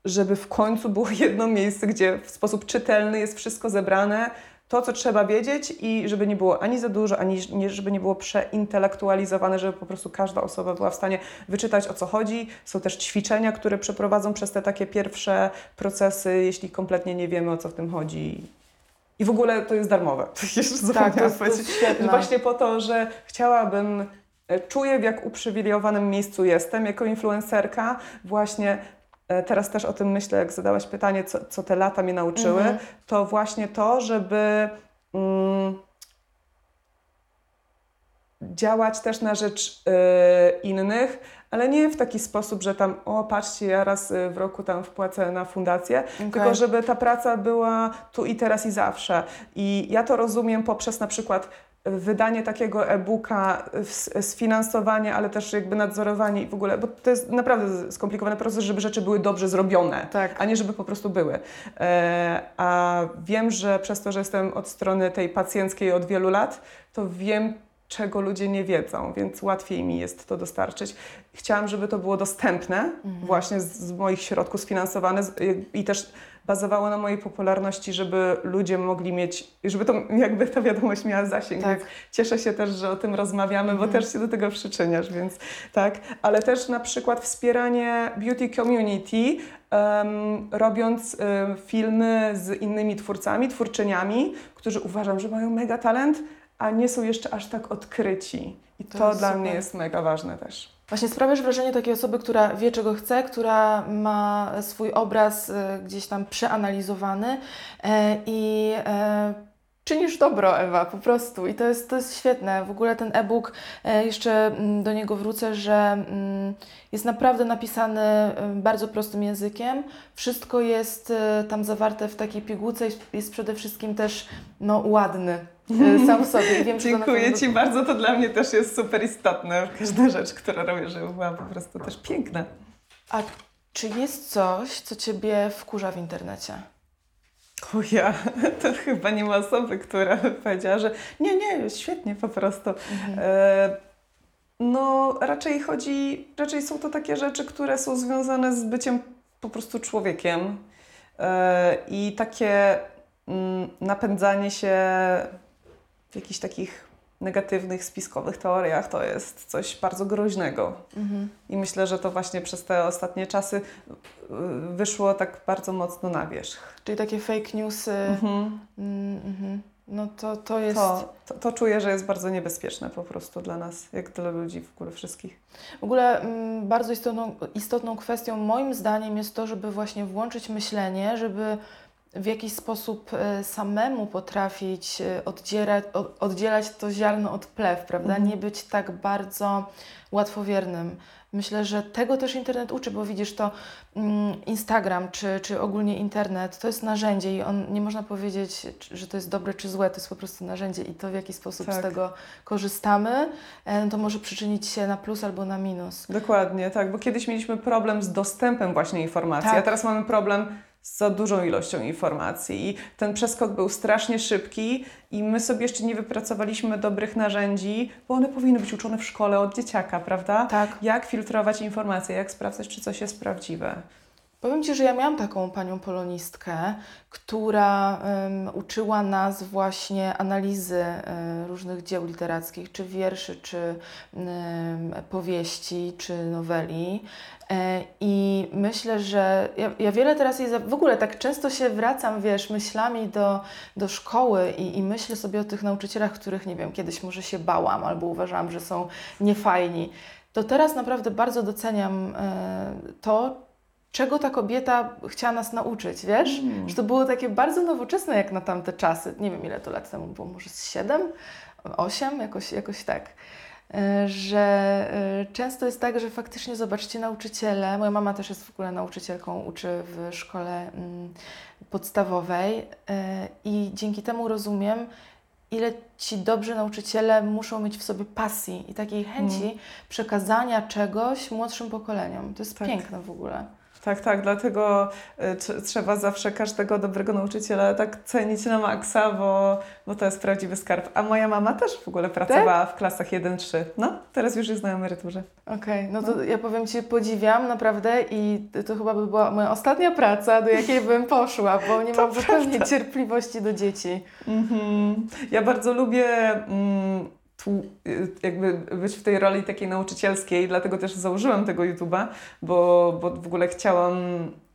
żeby w końcu było jedno miejsce, gdzie w sposób czytelny jest wszystko zebrane, to, co trzeba wiedzieć i żeby nie było ani za dużo, ani nie, żeby nie było przeintelektualizowane, żeby po prostu każda osoba była w stanie wyczytać, o co chodzi. Są też ćwiczenia, które przeprowadzą przez te takie pierwsze procesy, jeśli kompletnie nie wiemy, o co w tym chodzi. I w ogóle to jest darmowe. Jeszcze Tak, to jest, to jest. Właśnie po to, że chciałabym, czuję w jak uprzywilejowanym miejscu jestem jako influencerka, właśnie e, teraz też o tym myślę, jak zadałaś pytanie, co, co te lata mnie nauczyły, Mhm. to właśnie to, żeby mm, działać też na rzecz e, innych, ale nie w taki sposób, że tam, o patrzcie, ja raz e, w roku tam wpłacę na fundację, tylko żeby ta praca była tu i teraz i zawsze. I ja to rozumiem poprzez na przykład wydanie takiego e-booka, sfinansowanie, ale też jakby nadzorowanie i w ogóle, bo to jest naprawdę skomplikowany proces, żeby rzeczy były dobrze zrobione, Tak. a nie żeby po prostu były. E, a wiem, że przez to, że jestem od strony tej pacjenckiej od wielu lat, to wiem, czego ludzie nie wiedzą, więc łatwiej mi jest to dostarczyć. Chciałam, żeby to było dostępne, właśnie z, z moich środków sfinansowane z, i, i też bazowało na mojej popularności, żeby ludzie mogli mieć, żeby to jakby ta wiadomość miała zasięg. Tak. Więc cieszę się też, że o tym rozmawiamy, bo też się do tego przyczyniasz, więc tak. Ale też na przykład wspieranie beauty community, em, robiąc em, filmy z innymi twórcami, twórczyniami, którzy uważam, że mają mega talent, a nie są jeszcze aż tak odkryci. I To to, dla super. mnie jest mega ważne też. Właśnie sprawiasz wrażenie takiej osoby, która wie, czego chce, która ma swój obraz e, gdzieś tam przeanalizowany e, i e, czynisz dobro, Ewa, po prostu. I to jest, to jest świetne. W ogóle ten e-book, jeszcze mm, do niego wrócę, że mm, jest naprawdę napisany bardzo prostym językiem. Wszystko jest tam zawarte w takiej pigułce i jest przede wszystkim też no, ładny sam w sobie. Wiem, Dziękuję Ci bardzo, to dla mnie też jest super istotne. Każda rzecz, którą robię, żeby była po prostu też piękna. A czy jest coś, co Ciebie wkurza w internecie? O ja, to chyba nie ma osoby, która powiedziała, że nie, nie, jest świetnie po prostu. E, no, raczej chodzi, raczej są to takie rzeczy, które są związane z byciem po prostu człowiekiem. E, I takie mm, napędzanie się w jakichś takich negatywnych, spiskowych teoriach to jest coś bardzo groźnego. Mhm. I myślę, że to właśnie przez te ostatnie czasy y, wyszło tak bardzo mocno na wierzch. Czyli takie fake newsy. Mhm. Mm, mhm. No to, to jest. To, to, to czuję, że jest bardzo niebezpieczne po prostu dla nas, jak dla ludzi w ogóle wszystkich. W ogóle mm, bardzo istotną, istotną kwestią moim zdaniem jest to, żeby właśnie włączyć myślenie, żeby w jakiś sposób e, samemu potrafić e, oddzierać, od, oddzielać to ziarno od plew, prawda? Mhm. Nie być tak bardzo łatwowiernym. Myślę, że tego też internet uczy, bo widzisz to mm, Instagram czy, czy ogólnie internet to jest narzędzie i on nie można powiedzieć, że to jest dobre czy złe, to jest po prostu narzędzie i to w jaki sposób z Tak. tego korzystamy, e, to może przyczynić się na plus albo na minus. Dokładnie, tak, bo kiedyś mieliśmy problem z dostępem właśnie informacji, Tak. a teraz mamy problem z za dużą ilością informacji i ten przeskok był strasznie szybki i my sobie jeszcze nie wypracowaliśmy dobrych narzędzi, bo one powinny być uczone w szkole od dzieciaka, prawda? Tak. Jak filtrować informacje, jak sprawdzać, czy coś jest prawdziwe. Powiem Ci, że ja miałam taką panią polonistkę, która em, uczyła nas właśnie analizy e, różnych dzieł literackich, czy wierszy, czy em, powieści, czy noweli. E, I myślę, że ja, ja wiele teraz jej, w ogóle tak często się wracam, wiesz, myślami do, do szkoły i, i myślę sobie o tych nauczycielach, których, nie wiem, kiedyś może się bałam albo uważałam, że są niefajni. To teraz naprawdę bardzo doceniam e, to, czego ta kobieta chciała nas nauczyć, wiesz? Mm. Że to było takie bardzo nowoczesne jak na tamte czasy. Nie wiem, ile to lat temu było, może z 7, 8, jakoś, jakoś tak. E, Że e, często jest tak, że faktycznie, zobaczcie, nauczyciele, moja mama też jest w ogóle nauczycielką, uczy w szkole mm, podstawowej e, i dzięki temu rozumiem, ile ci dobrzy nauczyciele muszą mieć w sobie pasji i takiej chęci Mm. przekazania czegoś młodszym pokoleniom. To jest Tak. piękne w ogóle. Tak, tak, dlatego tr- trzeba zawsze każdego dobrego nauczyciela tak cenić na maksa, bo, bo to jest prawdziwy skarb. A moja mama też w ogóle pracowała w klasach 1-3. No, teraz już jest na emeryturze. Okej, no to ja powiem Ci, podziwiam naprawdę i to chyba by była moja ostatnia praca, do jakiej bym poszła, bo nie mam zupełnie cierpliwości do dzieci. Mhm. Ja bardzo lubię mm, jakby być w tej roli takiej nauczycielskiej, dlatego też założyłam tego YouTube'a, bo, bo w ogóle chciałam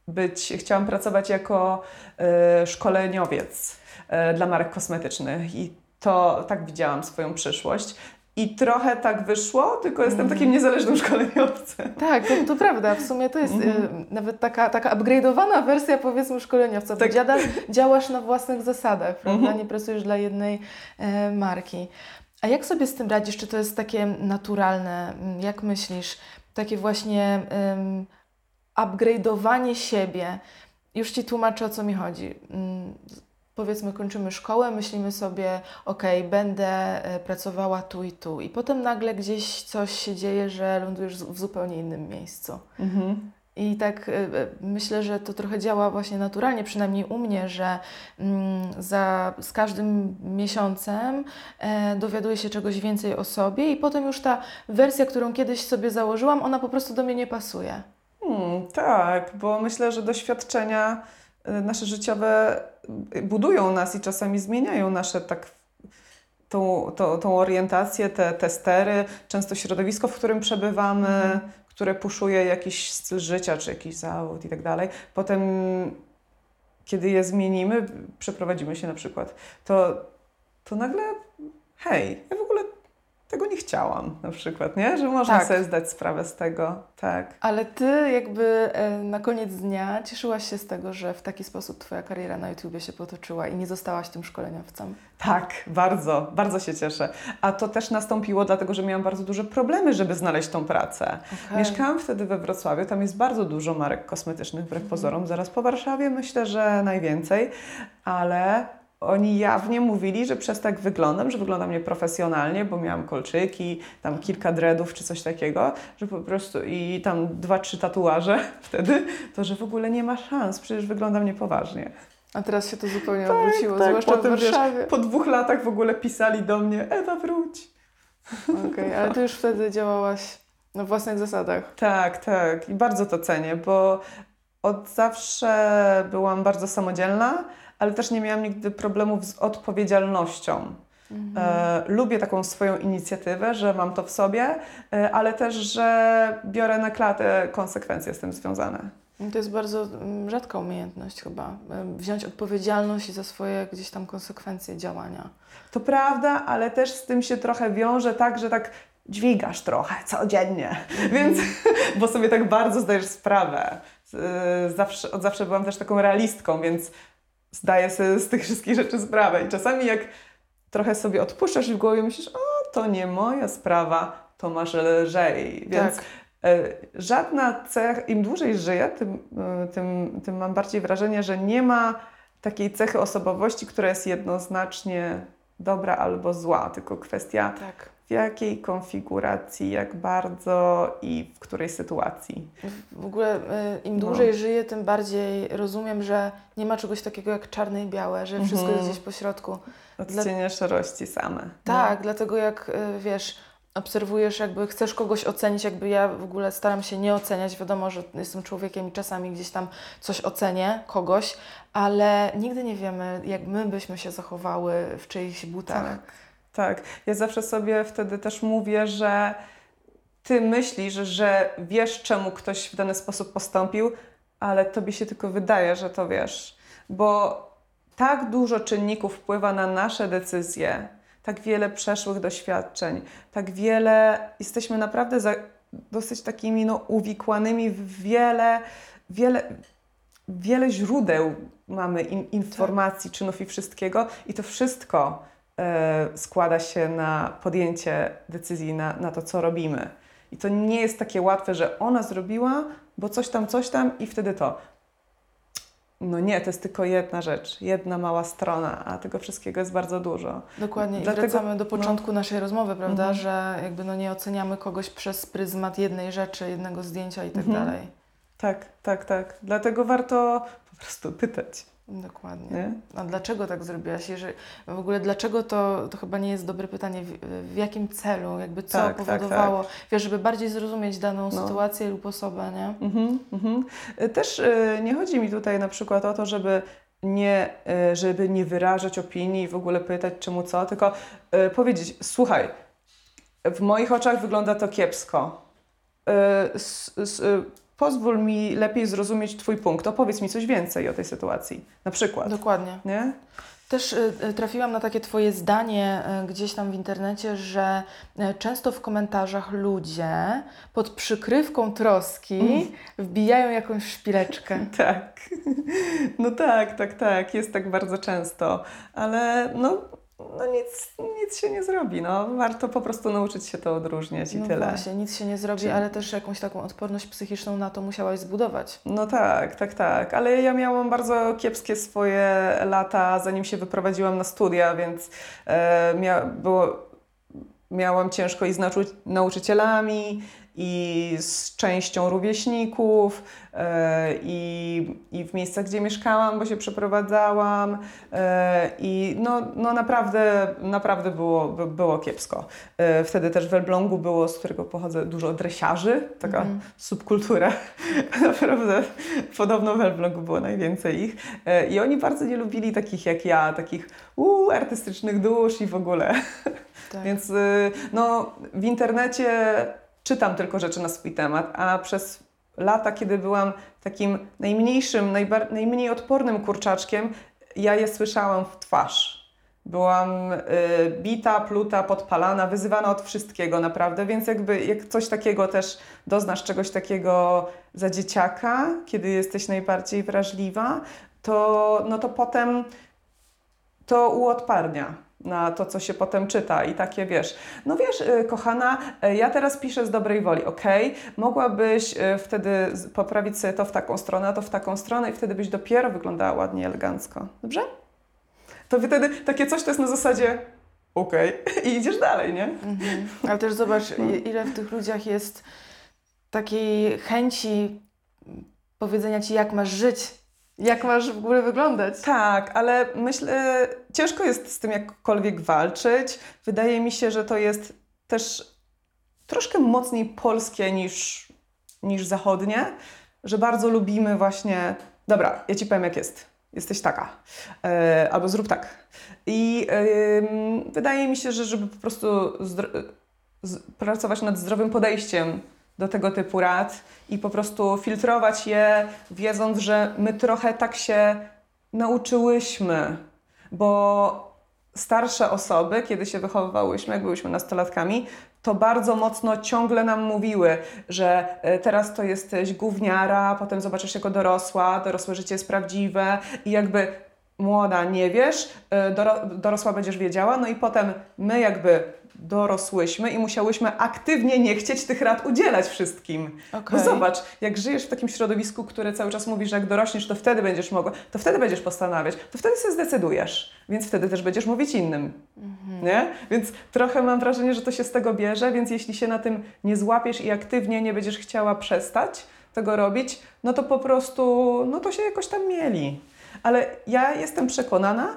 być, chciałam pracować jako e, szkoleniowiec e, dla marek kosmetycznych i to tak widziałam swoją przyszłość. I trochę tak wyszło, tylko jestem Mhm. takim niezależnym szkoleniowcem. Tak, to, to prawda, w sumie to jest Mhm. y, nawet taka, taka upgrade'owana wersja powiedzmy szkoleniowca, Tak. dziada, działasz na własnych zasadach, prawda? Mhm. Nie pracujesz dla jednej e, marki. A jak sobie z tym radzisz? Czy to jest takie naturalne? Mm, Jak myślisz? Takie właśnie um, upgrade'owanie siebie. Już Ci tłumaczę, o co mi chodzi. Mm, Powiedzmy, kończymy szkołę, myślimy sobie, ok, będę e, pracowała tu i tu, i potem nagle gdzieś coś się dzieje, że lądujesz w zupełnie innym miejscu. Mhm. I tak y, y, myślę, że to trochę działa właśnie naturalnie, przynajmniej u mnie, że mm, za, z każdym miesiącem e, dowiaduję się czegoś więcej o sobie i potem już ta wersja, którą kiedyś sobie założyłam, ona po prostu do mnie nie pasuje. Hmm, tak, bo myślę, że doświadczenia y, nasze życiowe budują nas i czasami zmieniają nasze tak tą, tą, tą orientację, te, te stery, często środowisko, w którym przebywamy, Mhm. Które puszuje jakiś styl życia czy jakiś zawód i tak dalej. Potem, kiedy je zmienimy, przeprowadzimy się na przykład, to, to nagle hej, ja w ogóle tego nie chciałam na przykład, nie? Że można Tak. sobie zdać sprawę z tego, tak. Ale ty jakby e, na koniec dnia cieszyłaś się z tego, że w taki sposób twoja kariera na YouTubie się potoczyła i nie zostałaś tym szkoleniowcem. Tak, bardzo, bardzo się cieszę. A to też nastąpiło dlatego, że miałam bardzo duże problemy, żeby znaleźć tą pracę. Okej. Mieszkałam wtedy we Wrocławiu, tam jest bardzo dużo marek kosmetycznych, wbrew pozorom. Zaraz po Warszawie myślę, że najwięcej, ale oni jawnie mówili, że przez tak wyglądam, że wyglądam nieprofesjonalnie, bo miałam kolczyki, tam kilka dreadów czy coś takiego, że po prostu i tam dwa, trzy tatuaże wtedy, to że w ogóle nie ma szans, przecież wyglądam niepoważnie. A teraz się to zupełnie odwróciło, tak, zwłaszcza potem, w wiesz, Warszawie. Po dwóch latach w ogóle pisali do mnie, Ewa wróć. Okej, ale ty już wtedy działałaś na własnych zasadach. Tak, tak. I bardzo to cenię, bo od zawsze byłam bardzo samodzielna, ale też nie miałam nigdy problemów z odpowiedzialnością. Mhm. E, lubię taką swoją inicjatywę, że mam to w sobie, e, ale też, że biorę na klatę konsekwencje z tym związane. No To jest bardzo mm, rzadka umiejętność chyba. em, Wziąć odpowiedzialność za swoje gdzieś tam konsekwencje działania. To prawda, ale też z tym się trochę wiąże tak, że tak dźwigasz trochę codziennie, więc, bo sobie tak bardzo zdajesz sprawę. Z- Zawsze, od zawsze byłam też taką realistką, więc zdaję sobie z tych wszystkich rzeczy sprawę. I czasami jak trochę sobie odpuszczasz i w głowie myślisz, o, to nie moja sprawa, to masz lżej. Więc Tak. e, żadna cecha, im dłużej żyję, tym, e, tym, tym mam bardziej wrażenie, że nie ma takiej cechy osobowości, która jest jednoznacznie dobra albo zła, tylko kwestia Tak. W jakiej konfiguracji, jak bardzo i w której sytuacji. W ogóle y, im No. dłużej żyję, tym bardziej rozumiem, że nie ma czegoś takiego jak czarne i białe, że wszystko Mhm. jest gdzieś po środku. Odcienie szarości same. Tak, dlatego jak y, wiesz, obserwujesz, jakby chcesz kogoś ocenić, jakby ja w ogóle staram się nie oceniać. Wiadomo, że jestem człowiekiem i czasami gdzieś tam coś ocenię, kogoś, ale nigdy nie wiemy, jak my byśmy się zachowały w czyichś butach. Tak, tak. Ja zawsze sobie wtedy też mówię, że ty myślisz, że wiesz, czemu ktoś w dany sposób postąpił, ale tobie się tylko wydaje, że to wiesz. Bo tak dużo czynników wpływa na nasze decyzje, tak wiele przeszłych doświadczeń, tak wiele. Jesteśmy naprawdę za, dosyć takimi no, uwikłanymi w wiele, wiele, wiele źródeł mamy in, informacji, czynów i wszystkiego, i to wszystko składa się na podjęcie decyzji na, na to, co robimy. I to nie jest takie łatwe, że ona zrobiła, bo coś tam, coś tam i wtedy to. No nie, to jest tylko jedna rzecz, jedna mała strona, a tego wszystkiego jest bardzo dużo. Dokładnie. I Dlatego- wracamy do początku naszej rozmowy, prawda, Mhm. że jakby no nie oceniamy kogoś przez pryzmat jednej rzeczy, jednego zdjęcia i tak Mhm. dalej. Tak, tak, tak. Dlatego warto po prostu pytać. Dokładnie. Nie? A dlaczego tak zrobiłaś? Jeżeli, w ogóle dlaczego to, to chyba nie jest dobre pytanie, w, w jakim celu, jakby co Tak, tak, powodowało, wiesz, żeby bardziej zrozumieć daną No. sytuację lub osobę, nie? Mhm, mhm. Y, Też y, nie chodzi mi tutaj na przykład o to, żeby nie, y, żeby nie wyrażać opinii i w ogóle pytać czemu co, tylko y, powiedzieć, słuchaj, w moich oczach wygląda to kiepsko. Y, s, s, y, pozwól mi lepiej zrozumieć Twój punkt. Opowiedz mi coś więcej o tej sytuacji. Na przykład. Dokładnie. Nie? Też y, y, trafiłam na takie Twoje zdanie y, gdzieś tam w internecie, że często w komentarzach ludzie pod przykrywką troski Mm. wbijają jakąś szpileczkę. Tak. No tak, tak, tak. Jest tak bardzo często. Ale no, no nic, nic się nie zrobi. No. Warto po prostu nauczyć się to odróżniać i No tyle. właśnie, nic się nie zrobi, ale też jakąś taką odporność psychiczną na to musiałaś zbudować. No tak, tak, tak. Ale ja miałam bardzo kiepskie swoje lata, zanim się wyprowadziłam na studia, więc e, mia, było, miałam ciężko i z nauczy, nauczycielami, i z częścią rówieśników, e, i, i w miejscach, gdzie mieszkałam, bo się przeprowadzałam. E, I no, no naprawdę, naprawdę było, by- było kiepsko. E, wtedy też w Elblągu było, z którego pochodzę, dużo dresiarzy, taka Mhm. subkultura. Naprawdę podobno w Elblągu było najwięcej ich. I oni bardzo nie lubili takich jak ja, takich uu, artystycznych dusz i w ogóle. Tak. Więc y, no, w internecie czytam tylko rzeczy na swój temat, a przez lata, kiedy byłam takim najmniejszym, najmniej odpornym kurczaczkiem, ja je słyszałam w twarz. Byłam y, bita, pluta, podpalana, wyzywana od wszystkiego naprawdę, więc jakby jak coś takiego też doznasz czegoś takiego za dzieciaka, kiedy jesteś najbardziej wrażliwa, to, no to potem to uodparnia na to, co się potem czyta i takie wiesz, no wiesz, y, kochana, y, ja teraz piszę z dobrej woli, okej, mogłabyś y, wtedy poprawić sobie to w taką stronę, a to w taką stronę i wtedy byś dopiero wyglądała ładnie, elegancko, dobrze? To wtedy takie coś to jest na zasadzie okej i idziesz dalej, nie? Mhm. Ale też zobacz, i- ile w tych ludziach jest takiej chęci powiedzenia ci, jak masz żyć, jak masz w ogóle wyglądać. Tak, ale myślę, ciężko jest z tym jakkolwiek walczyć. Wydaje mi się, że to jest też troszkę mocniej polskie niż, niż zachodnie, że bardzo lubimy właśnie, dobra, ja ci powiem jak jest, jesteś taka, e, albo zrób tak. I ym, wydaje mi się, że żeby po prostu pracować nad zdrowym podejściem do tego typu rad i po prostu filtrować je, wiedząc, że my trochę tak się nauczyłyśmy, bo starsze osoby, kiedy się wychowywałyśmy, jak byłyśmy nastolatkami, to bardzo mocno ciągle nam mówiły, że e, teraz to jesteś gówniara, potem zobaczysz jako dorosła, dorosłe życie jest prawdziwe i jakby młoda nie wiesz, doro- dorosła będziesz wiedziała, no i potem my jakby dorosłyśmy i musiałyśmy aktywnie nie chcieć tych rad udzielać wszystkim. Okej. No zobacz, jak żyjesz w takim środowisku, które cały czas mówi, że jak dorośniesz, to wtedy będziesz mogła, to wtedy będziesz postanawiać, to wtedy sobie zdecydujesz, więc wtedy też będziesz mówić innym. Nie? Więc trochę mam wrażenie, że to się z tego bierze, więc jeśli się na tym nie złapiesz i aktywnie nie będziesz chciała przestać tego robić, no to po prostu, no to się jakoś tam mieli. Ale ja jestem przekonana,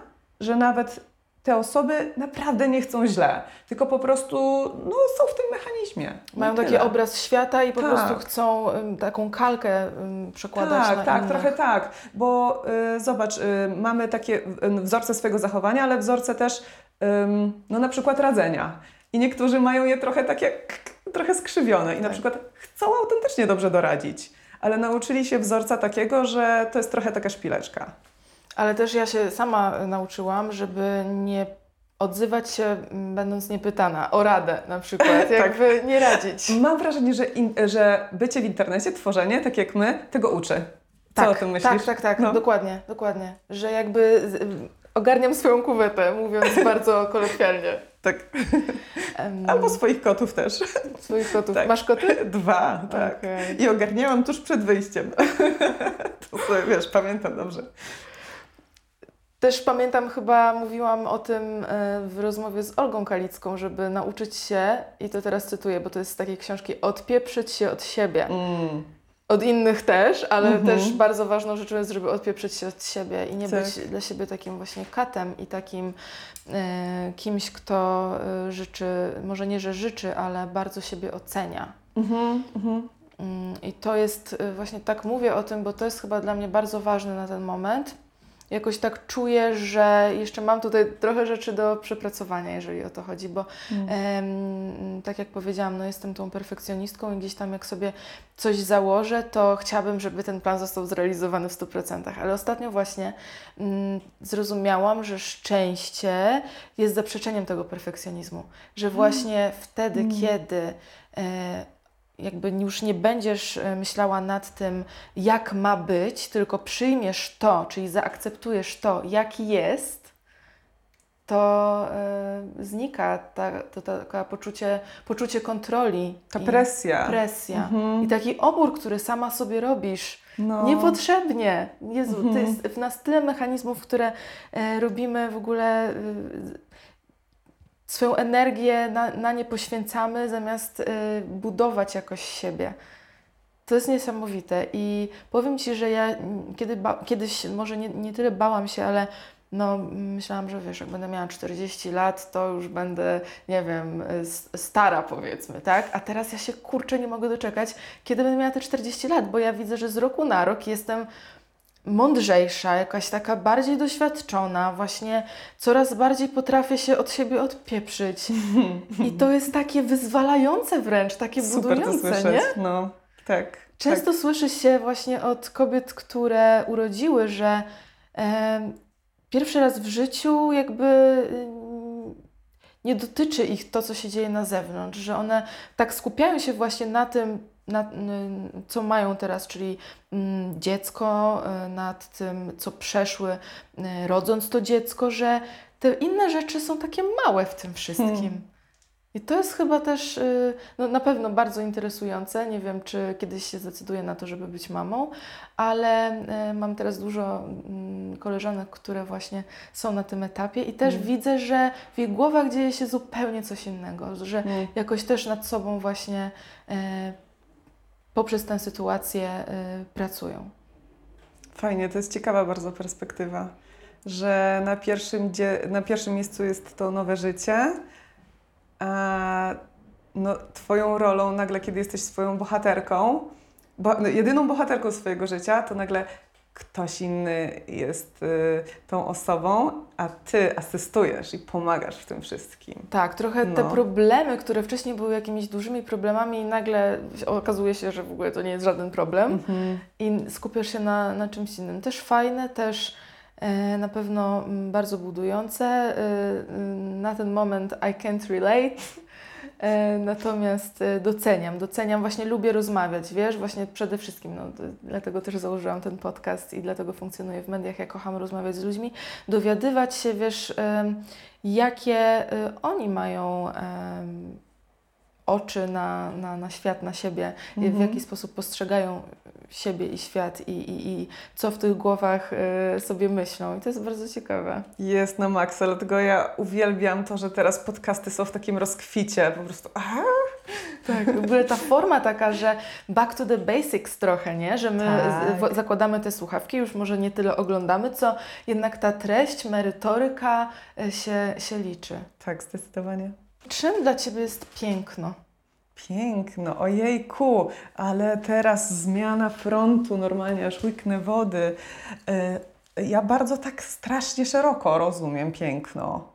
że nawet te osoby naprawdę nie chcą źle, tylko po prostu no, są w tym mechanizmie. Mają I taki tyle. obraz świata i po Tak. prostu chcą ym, taką kalkę ym, przekładać Tak, na tak, innych. trochę tak, bo y, zobacz, y, mamy takie y, wzorce swojego zachowania, ale wzorce też, ym, no na przykład radzenia. I niektórzy mają je trochę takie, trochę skrzywione i na Tak. przykład chcą autentycznie dobrze doradzić, ale nauczyli się wzorca takiego, że to jest trochę taka szpileczka. Ale też ja się sama nauczyłam, żeby nie odzywać się mm, będąc niepytana o radę na przykład, Tak. jakby nie radzić. Mam wrażenie, że, in, że bycie w internecie, tworzenie, tak jak my, tego uczy. Co tak, o tym myślisz? Tak, tak, tak, No. dokładnie, dokładnie. Że jakby y, ogarniam swoją kuwetę, mówiąc bardzo kolokwialnie. Tak. Albo swoich kotów też. swoich kotów. Tak. Masz koty? Dwa, tak. Okej. I ogarniałam tuż przed wyjściem. to sobie, wiesz, pamiętam dobrze. Też pamiętam, chyba mówiłam o tym e, w rozmowie z Olgą Kalicką, żeby nauczyć się, i to teraz cytuję, bo to jest z takiej książki, odpieprzyć się od siebie. Mm. Od innych też, ale Mhm. też bardzo ważną rzeczą jest, żeby odpieprzyć się od siebie i nie Tak. być dla siebie takim właśnie katem i takim e, kimś, kto e, życzy, może nie, że życzy, ale bardzo siebie ocenia. Mhm, mhm. Mm, I to jest, właśnie tak mówię o tym, bo to jest chyba dla mnie bardzo ważne na ten moment. Jakoś tak czuję, że jeszcze mam tutaj trochę rzeczy do przepracowania, jeżeli o to chodzi, bo Mm. em, tak jak powiedziałam, no jestem tą perfekcjonistką i gdzieś tam jak sobie coś założę, to chciałabym, żeby ten plan został zrealizowany w 100%. Ale ostatnio właśnie mm, zrozumiałam, że szczęście jest zaprzeczeniem tego perfekcjonizmu. Że właśnie wtedy, Mm. kiedy e, jakby już nie będziesz e, myślała nad tym, jak ma być, tylko przyjmiesz to, czyli zaakceptujesz to, jaki jest, to e, znika ta, to taka poczucie, poczucie kontroli. Ta presja. presja. Mhm. I taki opór, który sama sobie robisz, No. niepotrzebnie. Jezu, to Mhm. jest w nas tyle mechanizmów, które e, robimy w ogóle. E, swoją energię na, na nie poświęcamy, zamiast e, budować jakoś siebie. To jest niesamowite i powiem Ci, że ja mm, kiedy ba- kiedyś może nie, nie tyle bałam się, ale no, myślałam, że wiesz, jak będę miała 40 lat, to już będę, nie wiem, stara powiedzmy, tak? A teraz ja się kurczę nie mogę doczekać, kiedy będę miała te 40 lat, bo ja widzę, że z roku na rok jestem mądrzejsza, jakaś taka bardziej doświadczona, właśnie coraz bardziej potrafię się od siebie odpieprzyć. I to jest takie wyzwalające wręcz, takie Super to budujące, słyszeć. nie? No, tak. Często tak. słyszy się właśnie od kobiet, które urodziły, że em, pierwszy raz w życiu jakby nie dotyczy ich to, co się dzieje na zewnątrz, że one tak skupiają się właśnie na tym, na, co mają teraz, czyli mm, dziecko, y, nad tym, co przeszły, y, rodząc to dziecko, że te inne rzeczy są takie małe w tym wszystkim. Hmm. I to jest chyba też y, no, na pewno bardzo interesujące. Nie wiem, czy kiedyś się zdecyduję na to, żeby być mamą, ale mam teraz dużo mm, koleżanek, które właśnie są na tym etapie i też Mm. widzę, że w ich głowach dzieje się zupełnie coś innego, że Mm. jakoś też nad sobą właśnie poprzez tę sytuację y, pracują. Fajnie, to jest ciekawa bardzo perspektywa, że na pierwszym, na pierwszym miejscu jest to nowe życie, a no, twoją rolą nagle, kiedy jesteś swoją bohaterką, bo, no, jedyną bohaterką swojego życia, to nagle ktoś inny jest y, tą osobą, a ty asystujesz i pomagasz w tym wszystkim. Tak, trochę te No. problemy, które wcześniej były jakimiś dużymi problemami, nagle okazuje się, że w ogóle to nie jest żaden problem. Mhm. i skupiasz się na, na czymś innym. Też fajne, też e, na pewno mm, bardzo budujące. E, mm, na ten moment I can't relate. E, natomiast e, doceniam, doceniam, właśnie lubię rozmawiać, wiesz, właśnie przede wszystkim, no, dlatego też założyłam ten podcast i dlatego funkcjonuję w mediach, ja kocham rozmawiać z ludźmi, dowiadywać się, wiesz, jakie e, oni mają oczy na, na, na świat, na siebie, i w Mhm. jaki sposób postrzegają siebie i świat i, i, i co w tych głowach y, sobie myślą. I to jest bardzo ciekawe. Jest na maksa, dlatego ja uwielbiam to, że teraz podcasty są w takim rozkwicie, po prostu aha, Tak, w ogóle ta forma taka, że back to the basics trochę, nie? Że my Tak. zakładamy te słuchawki, już może nie tyle oglądamy, co jednak ta treść, merytoryka y, się, się liczy. tak, zdecydowanie. Czym dla Ciebie jest piękno? Piękno, ojejku, ale teraz zmiana frontu, normalnie aż łyknę wody. Y, Ja bardzo tak strasznie szeroko rozumiem piękno,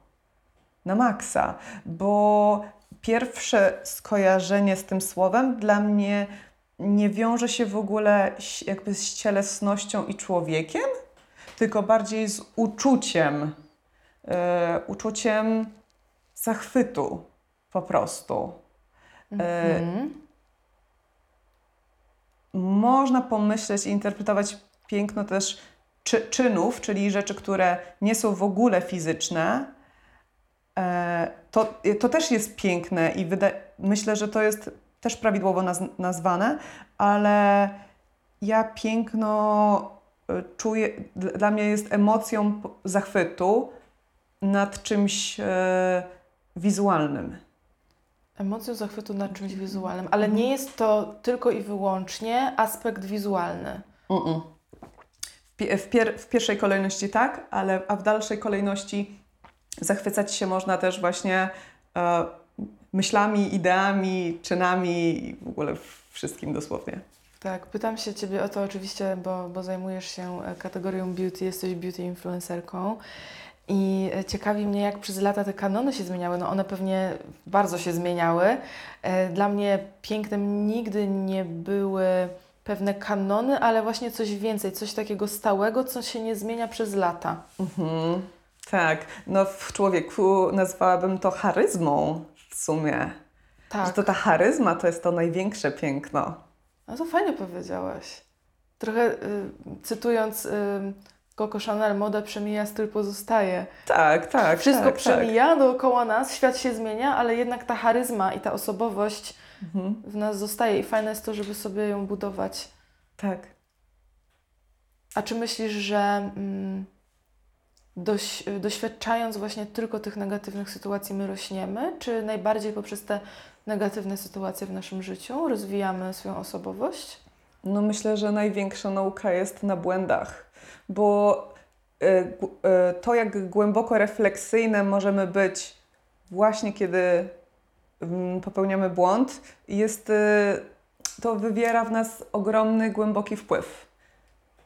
na maksa, bo pierwsze skojarzenie z tym słowem dla mnie nie wiąże się w ogóle jakby z cielesnością i człowiekiem, tylko bardziej z uczuciem, y, uczuciem zachwytu po prostu. Mhm. Można pomyśleć i interpretować piękno też czy, czynów, czyli rzeczy, które nie są w ogóle fizyczne. E, To, to też jest piękne i myślę, że to jest też prawidłowo naz- nazwane, ale ja piękno e, czuję, dl- dla mnie jest emocją zachwytu nad czymś wizualnym. Emocją zachwytu nad czymś wizualnym, ale nie jest to tylko i wyłącznie aspekt wizualny. Mm-mm. W, pi- w, pier- w pierwszej kolejności tak, ale a w dalszej kolejności zachwycać się można też właśnie e, myślami, ideami, czynami i w ogóle wszystkim dosłownie. Tak, pytam się Ciebie o to oczywiście, bo, bo zajmujesz się e, kategorią beauty, jesteś beauty influencerką i ciekawi mnie, jak przez lata te kanony się zmieniały. No one pewnie bardzo się zmieniały. E, Dla mnie pięknem nigdy nie były pewne kanony, ale właśnie coś więcej, coś takiego stałego, co się nie zmienia przez lata. Mhm. Tak, no w człowieku nazwałabym to charyzmą w sumie. Że Tak, to ta charyzma to jest to największe piękno. no to fajnie powiedziałaś. Trochę y, cytując y, Coco Chanel, moda przemija, styl pozostaje. Tak, tak. Wszystko tak, przemija dookoła nas, świat się zmienia, ale jednak ta charyzma i ta osobowość Tak. Mhm. w nas zostaje i fajne jest to, żeby sobie ją budować. tak. A czy myślisz, że mm, doś, doświadczając właśnie tylko tych negatywnych sytuacji my rośniemy, czy najbardziej poprzez te negatywne sytuacje w naszym życiu rozwijamy swoją osobowość? No myślę, że największa nauka jest na błędach, bo gu- e, to, jak głęboko refleksyjne możemy być właśnie kiedy mm, popełniamy błąd, jest, e, to wywiera w nas ogromny, głęboki wpływ.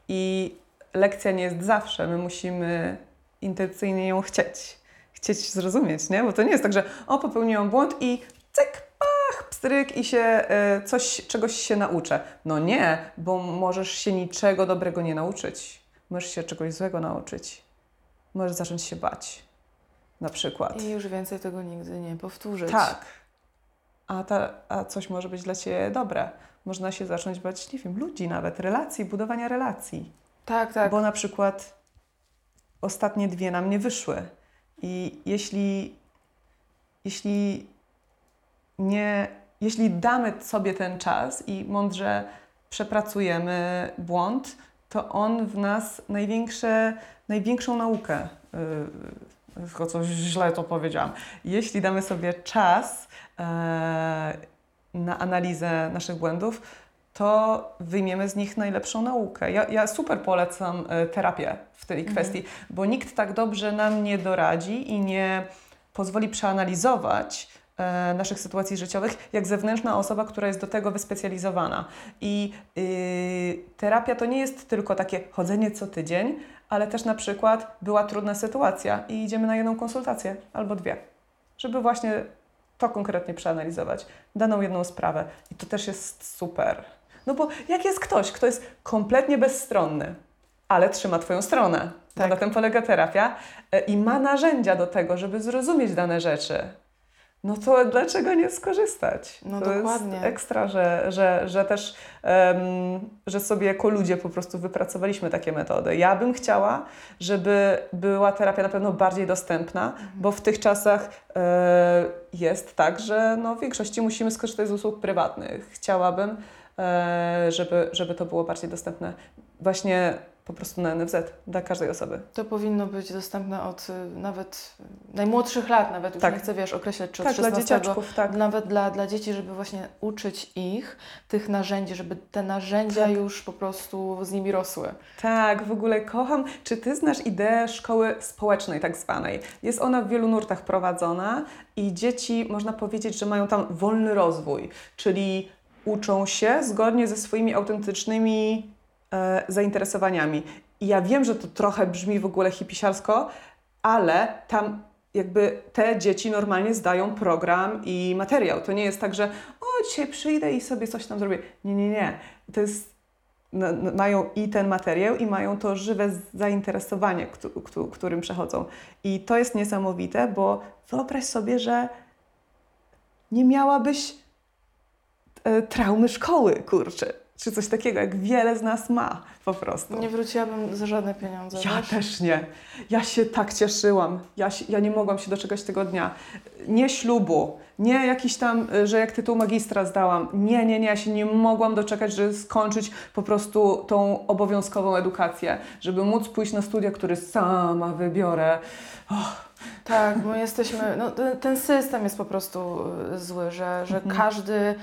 I lekcja nie jest zawsze, my musimy intencyjnie ją chcieć, chcieć zrozumieć, nie? Bo to nie jest tak, że o, popełniłam błąd i cyk, pach, pstryk i się coś, czegoś się nauczę. No nie, bo możesz się niczego dobrego nie nauczyć. Możesz się czegoś złego nauczyć. możesz zacząć się bać. Na przykład. I już więcej tego nigdy nie powtórzyć. Tak. A, ta, a coś może być dla Ciebie dobre. Można się zacząć bać, nie wiem, ludzi nawet, relacji, budowania relacji. Tak, tak. Bo na przykład ostatnie dwie nam nie wyszły. I jeśli, jeśli nie, jeśli damy sobie ten czas i mądrze przepracujemy błąd, to on w nas największe, największą naukę, yy, tylko coś źle to powiedziałam, jeśli damy sobie czas e, na analizę naszych błędów, to wyjmiemy z nich najlepszą naukę. Ja, ja super polecam e, terapię w tej Mhm. kwestii, bo nikt tak dobrze nam nie doradzi i nie pozwoli przeanalizować naszych sytuacji życiowych, jak zewnętrzna osoba, która jest do tego wyspecjalizowana. I y, terapia to nie jest tylko takie chodzenie co tydzień, ale też na przykład była trudna sytuacja i idziemy na jedną konsultację albo dwie, żeby właśnie to konkretnie przeanalizować, daną jedną sprawę. I to też jest super. No bo jak jest ktoś, kto jest kompletnie bezstronny, ale trzyma Twoją stronę, Tak. na tym polega terapia e, i ma narzędzia do tego, żeby zrozumieć dane rzeczy, no to dlaczego nie skorzystać? No to dokładnie. jest ekstra, że, że, że też, em, że sobie jako ludzie po prostu wypracowaliśmy takie metody. Ja bym chciała, żeby była terapia na pewno bardziej dostępna, Mhm. bo w tych czasach e, jest tak, że no, w większości musimy skorzystać z usług prywatnych. Chciałabym, e, żeby, żeby to było bardziej dostępne właśnie po prostu na NFZ dla każdej osoby. To powinno być dostępne od y, nawet y, najmłodszych lat, nawet już Tak. nie chcę, wiesz, określać, czy od Tak, dla 16, dzieciaczków, tak. nawet dla, dla dzieci, żeby właśnie uczyć ich tych narzędzi, żeby te narzędzia Tak. już po prostu z nimi rosły. Tak, w ogóle kocham. Czy ty znasz ideę szkoły społecznej, tak zwanej? Jest ona w wielu nurtach prowadzona i dzieci, można powiedzieć, że mają tam wolny rozwój, czyli uczą się zgodnie ze swoimi autentycznymi e, zainteresowaniami. I ja wiem, że to trochę brzmi w ogóle hipisiarsko, ale tam jakby te dzieci normalnie zdają program i materiał. To nie jest tak, że o, dzisiaj przyjdę i sobie coś tam zrobię. Nie, nie, nie. To jest mają i ten materiał, i mają to żywe zainteresowanie, któ- któ- którym przechodzą. I to jest niesamowite, bo wyobraź sobie, że nie miałabyś e, traumy szkoły, kurczę, czy coś takiego, jak wiele z nas ma po prostu. Nie wróciłabym za żadne pieniądze, Ja wiesz? też nie. Ja się tak cieszyłam. Ja, ja nie mogłam się doczekać tego dnia. Nie ślubu, nie jakiś tam, y, że jak tytuł magistra zdałam. Nie, nie, nie. Ja się nie mogłam doczekać, żeby skończyć po prostu tą obowiązkową edukację, żeby móc pójść na studia, które sama wybiorę. Tak, bo jesteśmy, no, ten, ten system jest po prostu y, zły, że, że Mhm. każdy y,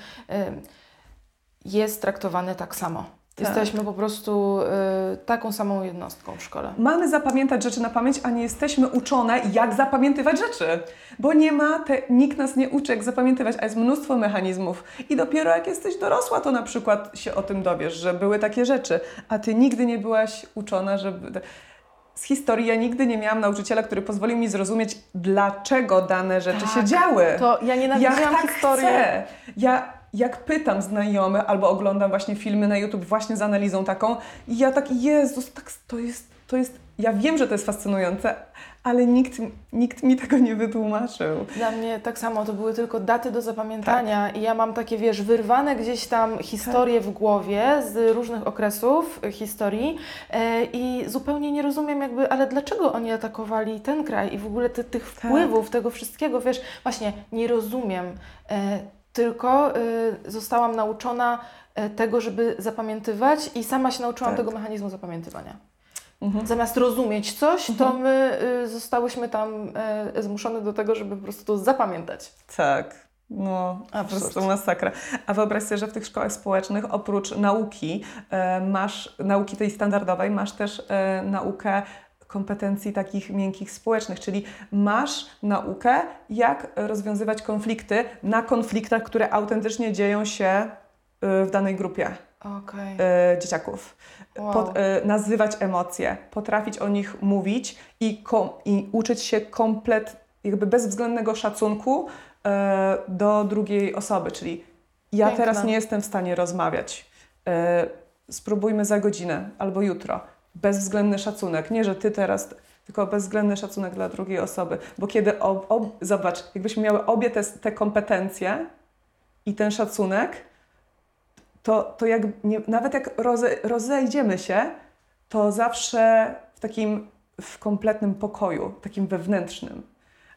jest traktowany tak samo. Tak. Jesteśmy po prostu y, taką samą jednostką w szkole. Mamy zapamiętać rzeczy na pamięć, a nie jesteśmy uczone, jak zapamiętywać rzeczy. Bo nie ma, te, nikt nas nie uczy, jak zapamiętywać, a jest mnóstwo mechanizmów. I dopiero jak jesteś dorosła, to na przykład się o tym dowiesz, że były takie rzeczy, a ty nigdy nie byłaś uczona, żeby. Z historii ja nigdy nie miałam nauczyciela, który pozwolił mi zrozumieć, dlaczego dane rzeczy Tak, się działy. To ja Ja nienawidziłam tak historii. chcę. Ja jak pytam znajomych albo oglądam właśnie filmy na YouTube właśnie z analizą taką i ja tak, Jezus, tak, to jest, to jest, ja wiem, że to jest fascynujące, ale nikt, nikt mi tego nie wytłumaczył. Dla mnie tak samo, to były tylko daty do zapamiętania i ja mam takie, wiesz, wyrwane gdzieś tam historie w głowie z różnych okresów y, historii e, i zupełnie nie rozumiem jakby, ale dlaczego oni atakowali ten kraj i w ogóle ty, tych wpływów, tego wszystkiego, wiesz, właśnie nie rozumiem, e, tylko y, zostałam nauczona e, tego, żeby zapamiętywać i sama się nauczyłam Tak. tego mechanizmu zapamiętywania. Mhm. Zamiast rozumieć coś, to my y, zostałyśmy tam y, zmuszone do tego, żeby po prostu to zapamiętać. Tak. No, po Absurd. prostu masakra. A wyobraź sobie, że w tych szkołach społecznych oprócz nauki e, masz, nauki tej standardowej, masz też e, naukę kompetencji takich miękkich społecznych, czyli masz naukę, jak rozwiązywać konflikty na konfliktach, które autentycznie dzieją się e, w danej grupie e, dzieciaków. Wow. Pot, e, nazywać emocje, potrafić o nich mówić i, kom, i uczyć się komplet, jakby bezwzględnego szacunku e, do drugiej osoby, czyli ja Piękne. teraz nie jestem w stanie rozmawiać. E, spróbujmy za godzinę albo jutro. Bezwzględny szacunek. Nie, że ty teraz tylko bezwzględny szacunek dla drugiej osoby. Bo kiedy, ob, ob, zobacz, jakbyśmy miały obie te, te kompetencje i ten szacunek, to, to jak nie, nawet jak roze, rozejdziemy się, to zawsze w takim w kompletnym pokoju, takim wewnętrznym.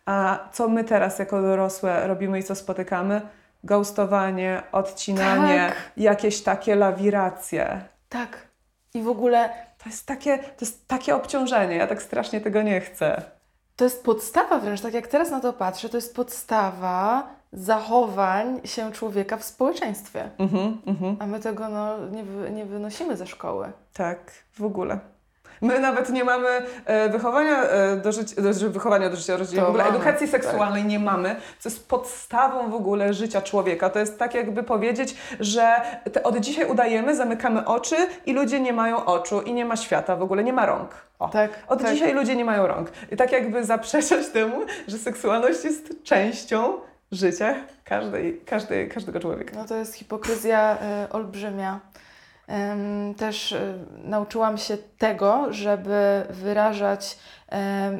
A co my teraz jako dorosłe robimy i co spotykamy? Ghostowanie, odcinanie, Tak. jakieś takie lawiracje. Tak. I w ogóle To jest, takie, to jest takie obciążenie, ja tak strasznie tego nie chcę. to jest podstawa wręcz, tak jak teraz na to patrzę, to jest podstawa zachowań się człowieka w społeczeństwie. Mhm, mhm. A my tego no, nie, wy, nie wynosimy ze szkoły. Tak, w ogóle. My nawet nie mamy e, wychowania e, do życia, do, wychowania do życia rodzinnego, w ogóle mamy, edukacji tak. seksualnej nie mamy, co jest podstawą w ogóle życia człowieka. To jest tak jakby powiedzieć, że od dzisiaj udajemy, zamykamy oczy i ludzie nie mają oczu i nie ma świata w ogóle, nie ma rąk. O. Tak, Od tak. dzisiaj ludzie nie mają rąk. I tak jakby zaprzeczać temu, że seksualność jest częścią życia każdej, każdej, każdego człowieka. No to jest hipokryzja y, olbrzymia. Też y, nauczyłam się tego, żeby wyrażać,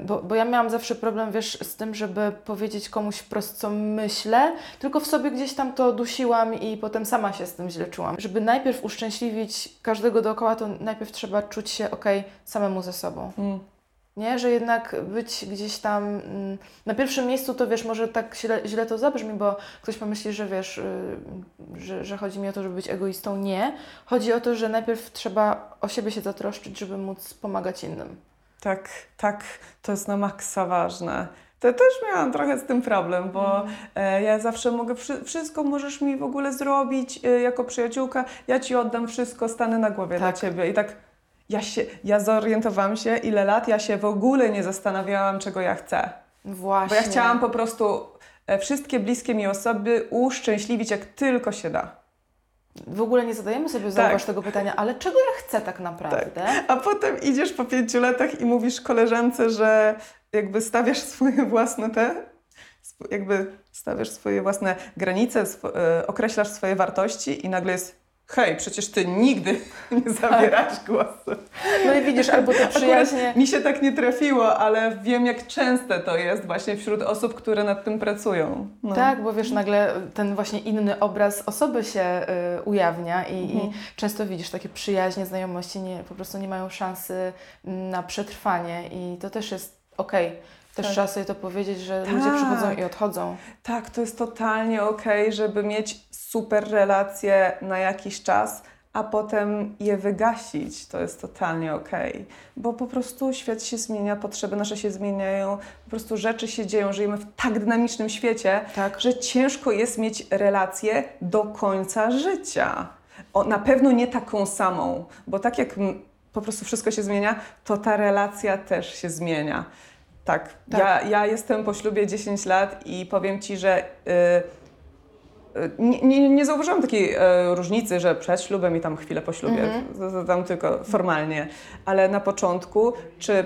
bo, bo ja miałam zawsze problem, wiesz, z tym, żeby powiedzieć komuś wprost, co myślę, tylko w sobie gdzieś tam to dusiłam i potem sama się z tym źle czułam. Żeby najpierw uszczęśliwić każdego dookoła, to najpierw trzeba czuć się ok samemu ze sobą. Mm. Nie, że jednak być gdzieś tam mm, na pierwszym miejscu, to wiesz, może tak źle, źle to zabrzmi, bo ktoś pomyśli, że wiesz, y, że, że chodzi mi o to, żeby być egoistą. Nie. Chodzi o to, że najpierw trzeba o siebie się zatroszczyć, żeby móc pomagać innym. Tak, tak, to jest na maksa ważne. To też miałam trochę z tym problem, bo e, ja zawsze mogę, wszy- wszystko możesz mi w ogóle zrobić e, jako przyjaciółka, ja ci oddam wszystko, stanę na głowie dla Tak. ciebie. I tak ja się, ja zorientowałam się, ile lat ja się w ogóle nie zastanawiałam, czego ja chcę. Właśnie. Bo ja chciałam po prostu e, wszystkie bliskie mi osoby uszczęśliwić, jak tylko się da. W ogóle nie zadajemy sobie, Tak. tego pytania, ale czego ja chcę tak naprawdę? A potem idziesz po pięciu latach i mówisz koleżance, że jakby stawiasz swoje własne te, jakby stawiasz swoje własne granice, e, określasz swoje wartości i nagle jest hej, przecież ty nigdy nie zabierasz głosu. No i widzisz, albo te przyjaźnie... Akurat mi się tak nie trafiło, ale wiem jak częste to jest właśnie wśród osób, które nad tym pracują. No. Tak, bo wiesz, nagle ten właśnie inny obraz osoby się y, ujawnia i, Mhm. i często widzisz takie przyjaźnie, znajomości nie, po prostu nie mają szansy mm, na przetrwanie i to też jest okej. Też Tak. trzeba sobie to powiedzieć, że ludzie Tak. przychodzą i odchodzą. Tak, to jest totalnie okej, żeby mieć super relacje na jakiś czas, a potem je wygasić. To jest totalnie okej, bo po prostu świat się zmienia, potrzeby nasze się zmieniają, po prostu rzeczy się dzieją. Żyjemy w tak dynamicznym świecie, Tak. że ciężko jest mieć relację do końca życia. O, na pewno nie taką samą, bo tak jak po prostu wszystko się zmienia, to ta relacja też się zmienia. Tak, Tak. Ja, ja jestem po ślubie 10 lat i powiem Ci, że y, y, nie, nie, nie zauważyłam takiej e, różnicy, że przed ślubem i tam chwilę po ślubie, Mhm. tam tylko formalnie, ale na początku, czy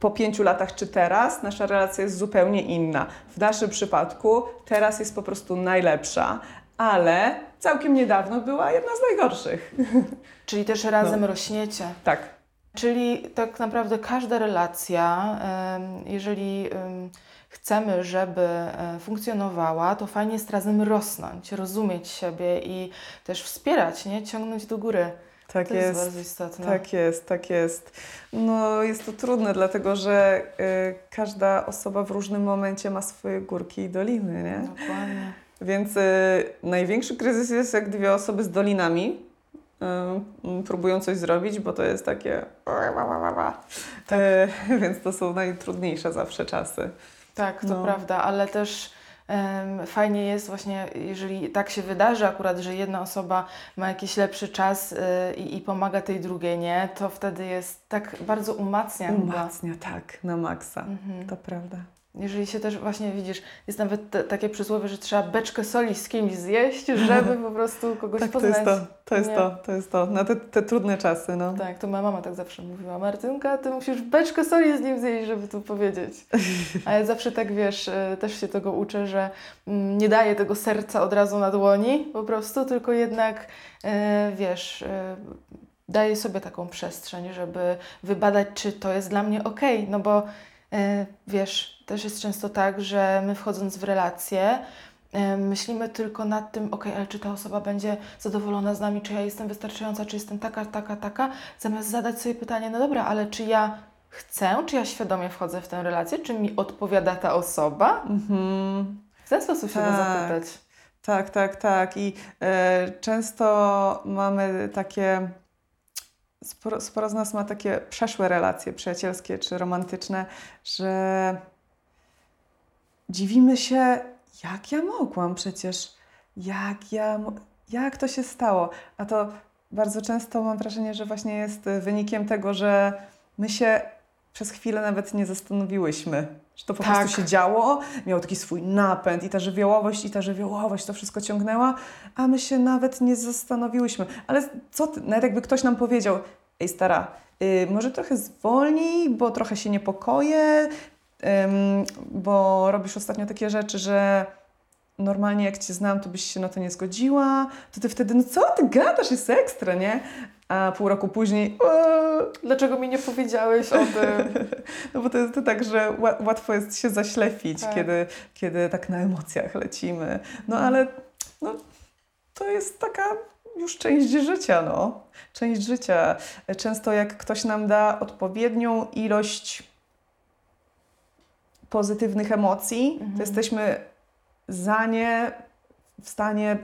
po pięciu latach, czy teraz, nasza relacja jest zupełnie inna. W naszym przypadku teraz jest po prostu najlepsza, ale całkiem niedawno była jedna z najgorszych. Czyli też razem No. rośniecie. Tak, Czyli tak naprawdę każda relacja, jeżeli chcemy, żeby e, funkcjonowała, to fajnie jest razem rosnąć, rozumieć siebie i też wspierać, nie? Ciągnąć do góry. tak to jest, jest. bardzo istotne. Tak jest, tak jest. No jest to trudne, dlatego że y, każda osoba w różnym momencie ma swoje górki i doliny, nie? Dokładnie. Więc y, największy kryzys jest jak dwie osoby z dolinami y, próbują coś zrobić, bo to jest takie... Y, więc to są najtrudniejsze zawsze czasy. Tak, to No. prawda, ale też em, fajnie jest właśnie, jeżeli tak się wydarzy akurat, że jedna osoba ma jakiś lepszy czas y, i, pomaga tej drugiej, nie? To wtedy jest tak bardzo umacnia chyba. Umacnia, tak, na maksa. Mhm. To prawda. Jeżeli się też właśnie widzisz, jest nawet te, takie przysłowie, że trzeba beczkę soli z kimś zjeść, żeby po prostu kogoś Tak, to poznać. jest to, to jest Nie? to, to jest to. Na te, te trudne czasy, no. Tak, to moja mama tak zawsze mówiła. Martynka, ty musisz beczkę soli z nim zjeść, żeby tu powiedzieć. A ja zawsze tak, wiesz, y, też się tego uczę, że mm, nie daję tego serca od razu na dłoni po prostu, tylko jednak, y, wiesz, y, daję sobie taką przestrzeń, żeby wybadać, czy to jest dla mnie ok. No bo e, wiesz, też jest często tak, że my wchodząc w relacje, e, myślimy tylko nad tym, ok, ale czy ta osoba będzie zadowolona z nami, czy ja jestem wystarczająca, czy jestem taka, taka, taka, zamiast zadać sobie pytanie, no dobra, ale czy ja chcę, czy ja świadomie wchodzę w tę relację, czy mi odpowiada ta osoba? Mhm. W ten sposób się Tak. zapytać. Tak, tak, tak. I e, często mamy takie. Sporo, sporo z nas ma takie przeszłe relacje przyjacielskie czy romantyczne, że dziwimy się, jak ja mogłam przecież, jak ja, jak to się stało. A to bardzo często mam wrażenie, że właśnie jest wynikiem tego, że my się przez chwilę nawet nie zastanowiłyśmy, że to po Tak. prostu się działo, miał taki swój napęd i ta żywiołowość, i ta żywiołowość to wszystko ciągnęła, a my się nawet nie zastanowiłyśmy. Ale co ty, nawet jakby ktoś nam powiedział, ej stara, y, może trochę zwolnij, bo trochę się niepokoję, bo robisz ostatnio takie rzeczy, że normalnie jak Cię znam, to byś się na to nie zgodziła, to Ty wtedy, no co Ty gadasz, jest ekstra, nie? A pół roku później, eee, Dlaczego mi nie powiedziałeś o tym? no bo to jest to tak, że ła- łatwo jest się zaślepić, Tak. kiedy, kiedy tak na emocjach lecimy. No ale no, to jest taka już część życia, no. Część życia. Często jak ktoś nam da odpowiednią ilość pozytywnych emocji, Mhm. to jesteśmy za nie w stanie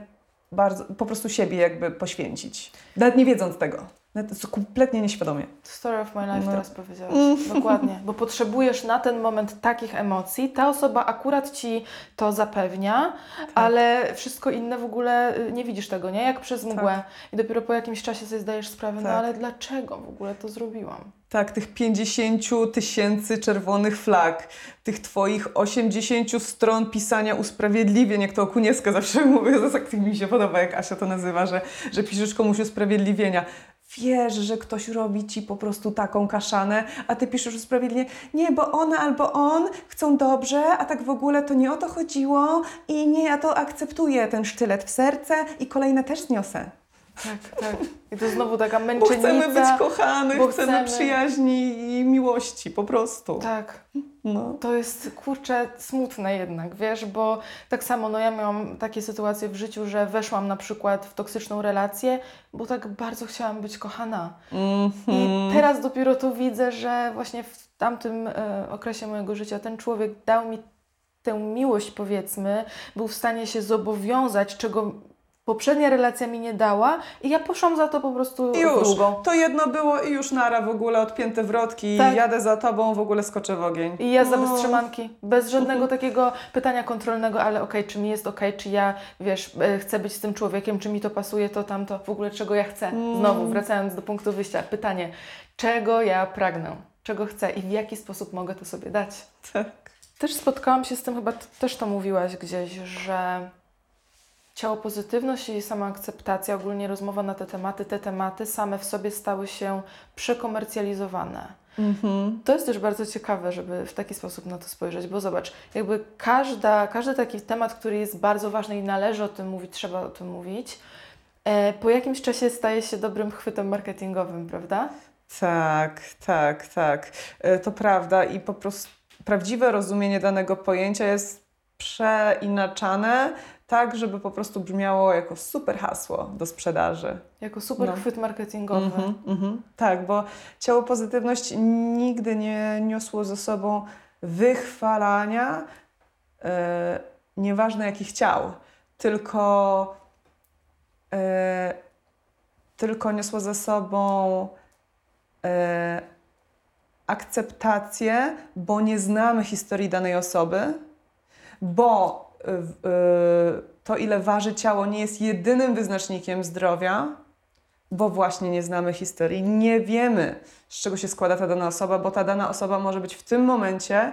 bardzo, po prostu siebie jakby poświęcić. Nawet nie wiedząc tego. Nawet to kompletnie nieświadomie. Story of my life No. teraz powiedziałaś. Dokładnie. Bo potrzebujesz na ten moment takich emocji. Ta osoba akurat ci to zapewnia, Tak. ale wszystko inne w ogóle y, nie widzisz tego, nie? Jak przez mgłę. I dopiero po jakimś czasie sobie zdajesz sprawę, no Tak. ale dlaczego w ogóle to zrobiłam? Tak, tych 50 tysięcy czerwonych flag, tych twoich 80 stron pisania usprawiedliwień, jak to Okuniewska zawsze mówię, to tak mi się podoba, jak Asia to nazywa, że, że piszesz komuś usprawiedliwienia. Wiesz, że ktoś robi ci po prostu taką kaszanę, a ty piszesz usprawiedliwienie. Nie, bo ona albo on chcą dobrze, a tak w ogóle to nie o to chodziło i nie, ja to akceptuję, ten sztylet w serce i kolejne też zniosę. Tak, tak. I to znowu taka Bo męczennica. chcemy być kochani, bo chcemy, chcemy- przyjaźni i miłości, po prostu. Tak. No. To jest kurczę smutne jednak, wiesz, bo tak samo no ja miałam takie sytuacje w życiu, że weszłam na przykład w toksyczną relację, bo tak bardzo chciałam być kochana. I Mhm. teraz dopiero to widzę, że właśnie w tamtym e, okresie mojego życia ten człowiek dał mi tę miłość, powiedzmy, był w stanie się zobowiązać, czego poprzednia relacja mi nie dała, i ja poszłam za to po prostu już. drugą. To jedno było i już nara w ogóle odpięte wrotki. Tak. Jadę za tobą, w ogóle skoczę w ogień. I ja za No. bez trzymanki, bez żadnego takiego pytania kontrolnego, ale okej, czy mi jest okej, czy ja, wiesz, e, chcę być z tym człowiekiem, czy mi to pasuje, to tamto, w ogóle czego ja chcę. Mm. Znowu, wracając do punktu wyjścia, pytanie, czego ja pragnę, czego chcę i w jaki sposób mogę to sobie dać. Tak. Też spotkałam się z tym, chyba też to mówiłaś gdzieś, że ciało pozytywność i sama akceptacja, ogólnie rozmowa na te tematy, te tematy same w sobie stały się przekomercjalizowane. Mhm. To jest też bardzo ciekawe, żeby w taki sposób na to spojrzeć, bo zobacz, jakby każda, każdy taki temat, który jest bardzo ważny i należy o tym mówić, trzeba o tym mówić, e, po jakimś czasie staje się dobrym chwytem marketingowym, prawda? Tak, tak, tak. E, To prawda i po prostu prawdziwe rozumienie danego pojęcia jest przeinaczane tak, żeby po prostu brzmiało jako super hasło do sprzedaży. Jako super No. chwyt marketingowy. Mhm, mhm. Tak, bo ciało pozytywność nigdy nie niosło ze sobą wychwalania, e, nieważne jakich ciał, tylko, e, tylko niosło ze sobą e, akceptację, bo nie znamy historii danej osoby, bo w- e, to, ile waży ciało, nie jest jedynym wyznacznikiem zdrowia, bo właśnie nie znamy historii, nie wiemy, z czego się składa ta dana osoba, bo ta dana osoba może być w tym momencie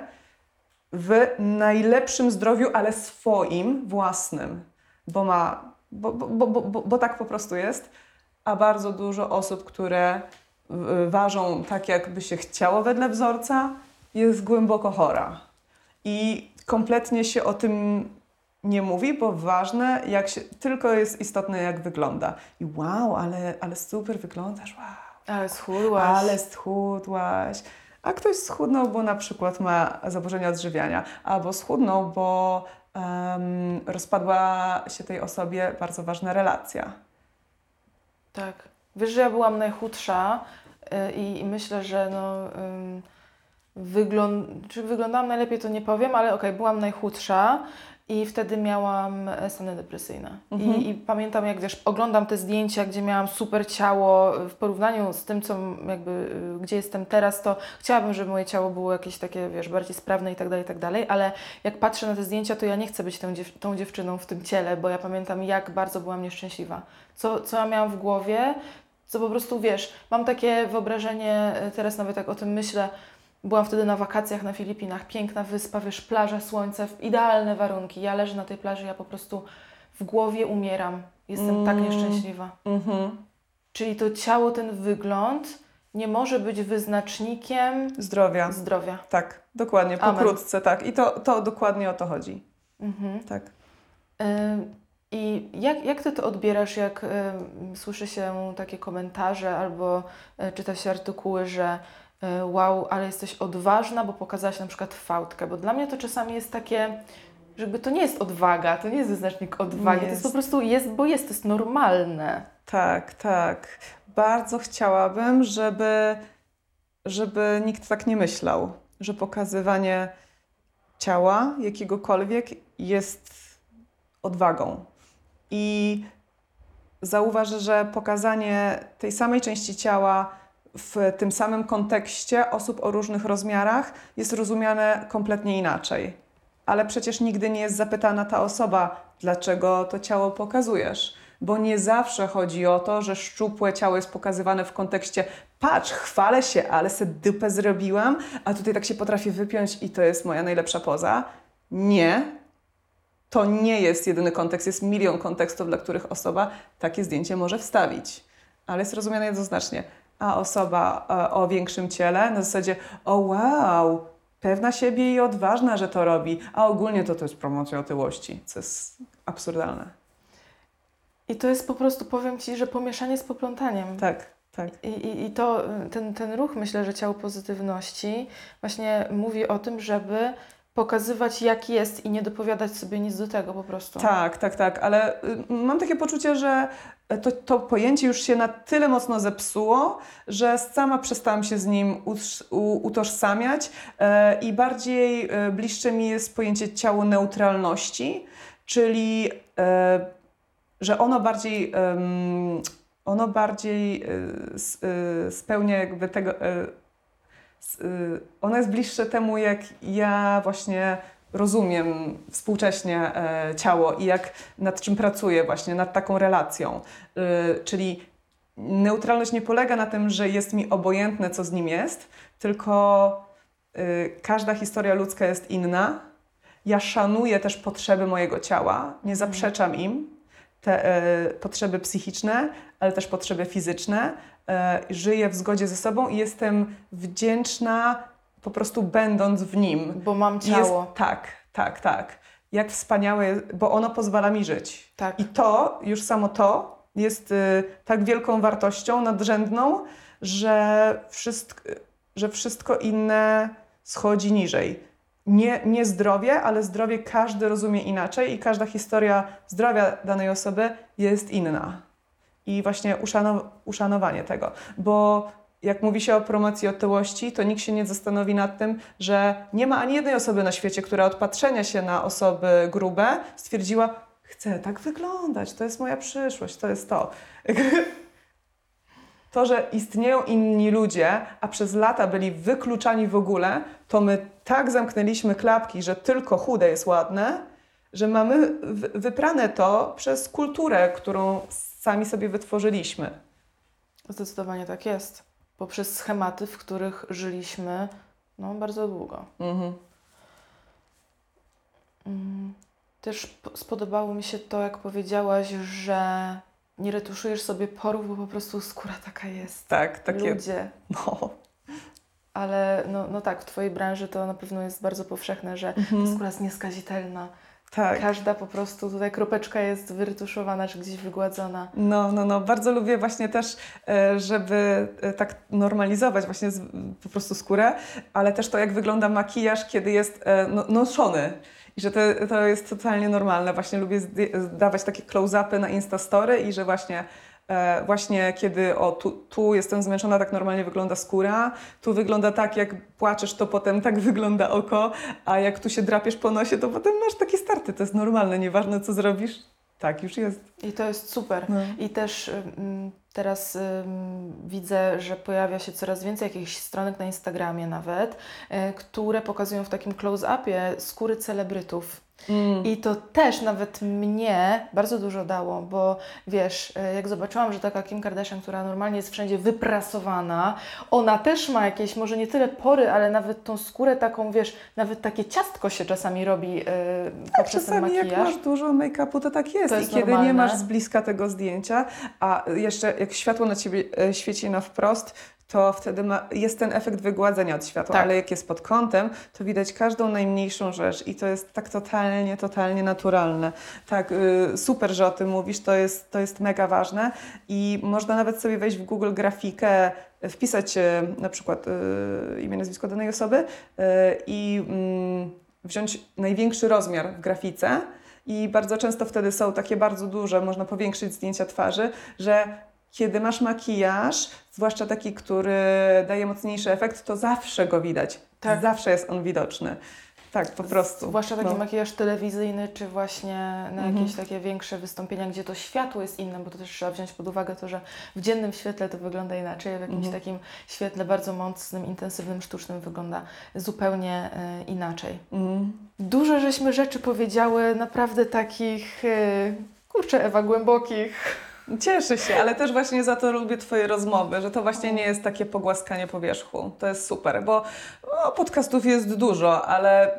w najlepszym zdrowiu, ale swoim, własnym, bo ma, bo, bo, bo, bo, bo tak po prostu jest, a bardzo dużo osób, które y, ważą tak, jakby się chciało wedle wzorca, jest głęboko chora. I kompletnie się o tym nie mówi, bo ważne, jak się, tylko jest istotne, jak wygląda. I wow, ale, ale super wyglądasz, wow. Ale schudłaś. Ale schudłaś. A ktoś schudnął, bo na przykład ma zaburzenia odżywiania, albo schudnął, bo em, rozpadła się tej osobie bardzo ważna relacja. Tak. Wiesz, że ja byłam najchudsza y, i, i myślę, że no, ym, wygląd... czy wyglądałam najlepiej, to nie powiem, ale okej, byłam najchudsza i wtedy miałam e, stany depresyjne. Mhm. I, I pamiętam, jak wiesz, oglądam te zdjęcia, gdzie miałam super ciało w porównaniu z tym, co jakby, y, gdzie jestem teraz, to chciałabym, żeby moje ciało było jakieś takie, wiesz, bardziej sprawne i tak dalej, i tak dalej, ale jak patrzę na te zdjęcia, to ja nie chcę być tą, dziew- tą dziewczyną w tym ciele, bo ja pamiętam, jak bardzo byłam nieszczęśliwa. Co, co ja miałam w głowie, co po prostu, wiesz, mam takie wyobrażenie, teraz nawet jak o tym myślę, byłam wtedy na wakacjach na Filipinach, piękna wyspa, wiesz, plaża, słońce, idealne warunki. Ja leżę na tej plaży, ja po prostu w głowie umieram. Jestem tak Mm. nieszczęśliwa. Mhm. Czyli to ciało, ten wygląd nie może być wyznacznikiem Zdrowia. zdrowia. Tak, dokładnie, Amen. pokrótce, tak. I to, to dokładnie o to chodzi. Mhm. Tak. I jak, jak ty to odbierasz, jak ym, słyszy się takie komentarze albo y, czyta się artykuły, że y, wow, ale jesteś odważna, bo pokazałaś na przykład fałdkę, bo dla mnie to czasami jest takie, żeby to nie jest odwaga, to nie jest wyznacznik odwagi, to jest Jest. po prostu jest, bo jest, to jest normalne. Tak, tak. Bardzo chciałabym, żeby, żeby nikt tak nie myślał, że pokazywanie ciała jakiegokolwiek jest odwagą. I zauważę, że pokazanie tej samej części ciała w tym samym kontekście osób o różnych rozmiarach jest rozumiane kompletnie inaczej. Ale przecież nigdy nie jest zapytana ta osoba, dlaczego to ciało pokazujesz. Bo nie zawsze chodzi o to, że szczupłe ciało jest pokazywane w kontekście patrz, chwalę się, ale se dupę zrobiłam, a tutaj tak się potrafię wypiąć i to jest moja najlepsza poza. Nie. To nie jest jedyny kontekst, jest milion kontekstów, dla których osoba takie zdjęcie może wstawić. Ale jest rozumiane jednoznacznie. A osoba e, o większym ciele na zasadzie o wow, pewna siebie i odważna, że to robi, a ogólnie to to jest promocja otyłości, co jest absurdalne. I to jest po prostu, powiem Ci, że pomieszanie z poplątaniem. Tak, tak. I, i, I to, y, ten, ten ruch, myślę, że ciało pozytywności właśnie mówi o tym, żeby pokazywać jak jest i nie dopowiadać sobie nic do tego po prostu. Tak, tak, tak, ale y, mam takie poczucie, że to, to pojęcie już się na tyle mocno zepsuło, że sama przestałam się z nim utożsamiać e, i bardziej e, bliższe mi jest pojęcie ciało neutralności, czyli e, że ono bardziej, ono bardziej e, e, spełnia jakby tego, e, e, ono jest bliższe temu, jak ja właśnie rozumiem współcześnie e, ciało i jak nad czym pracuję właśnie, nad taką relacją. E, czyli neutralność nie polega na tym, że jest mi obojętne, co z nim jest, tylko e, każda historia ludzka jest inna. Ja szanuję też potrzeby mojego ciała, nie zaprzeczam im, te e, potrzeby psychiczne, ale też potrzeby fizyczne. E, żyję w zgodzie ze sobą i jestem wdzięczna po prostu będąc w nim. Bo mam Jest, ciało. tak, tak, tak. Jak wspaniałe, jest, bo ono pozwala mi żyć. Tak. I to, już samo to, jest y, tak wielką wartością nadrzędną, że wszystko, że wszystko inne schodzi niżej. Nie, nie zdrowie, ale zdrowie każdy rozumie inaczej i każda historia zdrowia danej osoby jest inna. I właśnie uszanow- uszanowanie tego, bo jak mówi się o promocji otyłości, to nikt się nie zastanowi nad tym, że nie ma ani jednej osoby na świecie, która od patrzenia się na osoby grube stwierdziła, chcę tak wyglądać, to jest moja przyszłość, to jest to. To, że istnieją inni ludzie, a przez lata byli wykluczani w ogóle, to my tak zamknęliśmy klapki, że tylko chude jest ładne, że mamy wyprane to przez kulturę, którą sami sobie wytworzyliśmy. Zdecydowanie tak jest. Poprzez schematy, w których żyliśmy no, bardzo długo. Mhm. Mm, Też spodobało mi się to, jak powiedziałaś, że nie retuszujesz sobie porów, bo po prostu skóra taka jest. Tak, takie. Ludzie. No. Ale no, no tak, w Twojej branży to na pewno jest bardzo powszechne, że ta Mhm. skóra jest nieskazitelna. Tak. Każda po prostu tutaj kropeczka jest wyretuszowana czy gdzieś wygładzona. No, no, no. Bardzo lubię właśnie też, e, żeby e, tak normalizować właśnie po prostu skórę, ale też to, jak wygląda makijaż, kiedy jest e, no, noszony. I że to, to jest totalnie normalne. Właśnie lubię dawać takie close-upy na Instastory i że właśnie e, właśnie kiedy o tu, tu jestem zmęczona, tak normalnie wygląda skóra, tu wygląda tak, jak płaczesz, to potem tak wygląda oko, a jak tu się drapiesz po nosie, to potem masz takie starty. To jest normalne, nieważne co zrobisz, tak już jest. I to jest super. No. I też teraz widzę, że pojawia się coraz więcej jakichś stronek na Instagramie nawet, y, które pokazują w takim close-upie skóry celebrytów. Mm. I to też nawet mnie bardzo dużo dało, bo wiesz, e, jak zobaczyłam, że taka Kim Kardashian, która normalnie jest wszędzie wyprasowana, ona też ma jakieś, może nie tyle pory, ale nawet tą skórę taką, wiesz, nawet takie ciastko się czasami robi yy, poprzez ten Czasami jak makijaż. masz dużo make-upu, to tak jest. To jest I kiedy normalne. nie masz z bliska tego zdjęcia, a jeszcze jak światło na ciebie e, świeci na wprost, to wtedy ma, jest ten efekt wygładzenia od światła, Tak. ale jak jest pod kątem, to widać każdą najmniejszą rzecz i to jest tak totalnie, totalnie naturalne. Tak, y, super, że o tym mówisz, to jest, to jest mega ważne i można nawet sobie wejść w Google grafikę, wpisać e, na przykład y, imię, nazwisko danej osoby y, i mm, wziąć największy rozmiar w grafice i bardzo często wtedy są takie bardzo duże, można powiększyć zdjęcia twarzy, że kiedy masz makijaż, zwłaszcza taki, który daje mocniejszy efekt, to zawsze go widać. Tak. Zawsze jest on widoczny. Tak, po prostu. Zwłaszcza taki No. makijaż telewizyjny, czy właśnie na Mhm. jakieś takie większe wystąpienia, gdzie to światło jest inne, bo to też trzeba wziąć pod uwagę to, że w dziennym świetle to wygląda inaczej, a w jakimś Mhm. takim świetle bardzo mocnym, intensywnym, sztucznym wygląda zupełnie e, inaczej. Mm. Dużo żeśmy rzeczy powiedziały, naprawdę takich, e, kurczę Ewa, głębokich. Cieszę się, ale też właśnie za to lubię Twoje rozmowy, że to właśnie nie jest takie pogłaskanie powierzchu. To jest super, bo o, podcastów jest dużo, ale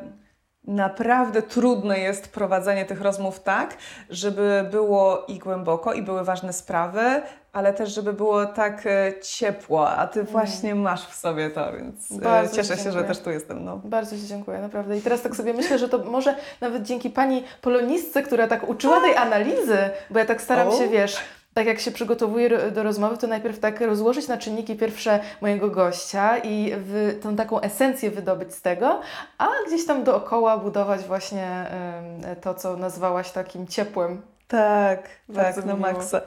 naprawdę trudne jest prowadzenie tych rozmów tak, żeby było i głęboko, i były ważne sprawy, ale też, żeby było tak e, ciepło, a Ty właśnie masz w sobie to, więc e, Bardzo cieszę się, że też tu jestem. No. Bardzo Ci dziękuję, naprawdę. I teraz tak sobie myślę, że to może nawet dzięki Pani polonistce, która tak uczyła tej analizy, bo ja tak staram O. się, wiesz, tak jak się przygotowuję do rozmowy, to najpierw tak rozłożyć na czynniki pierwsze mojego gościa i w, tą taką esencję wydobyć z tego, a gdzieś tam dookoła budować właśnie to, co nazwałaś takim ciepłem. Tak, Bardzo tak, na maksa.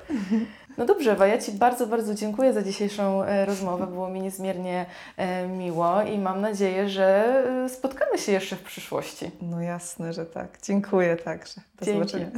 No dobrze, Ewa, ja Ci bardzo, bardzo dziękuję za dzisiejszą e, rozmowę. Było mi niezmiernie e, miło i mam nadzieję, że e, spotkamy się jeszcze w przyszłości. No jasne, że tak. Dziękuję także. Do Dzięki. zobaczenia.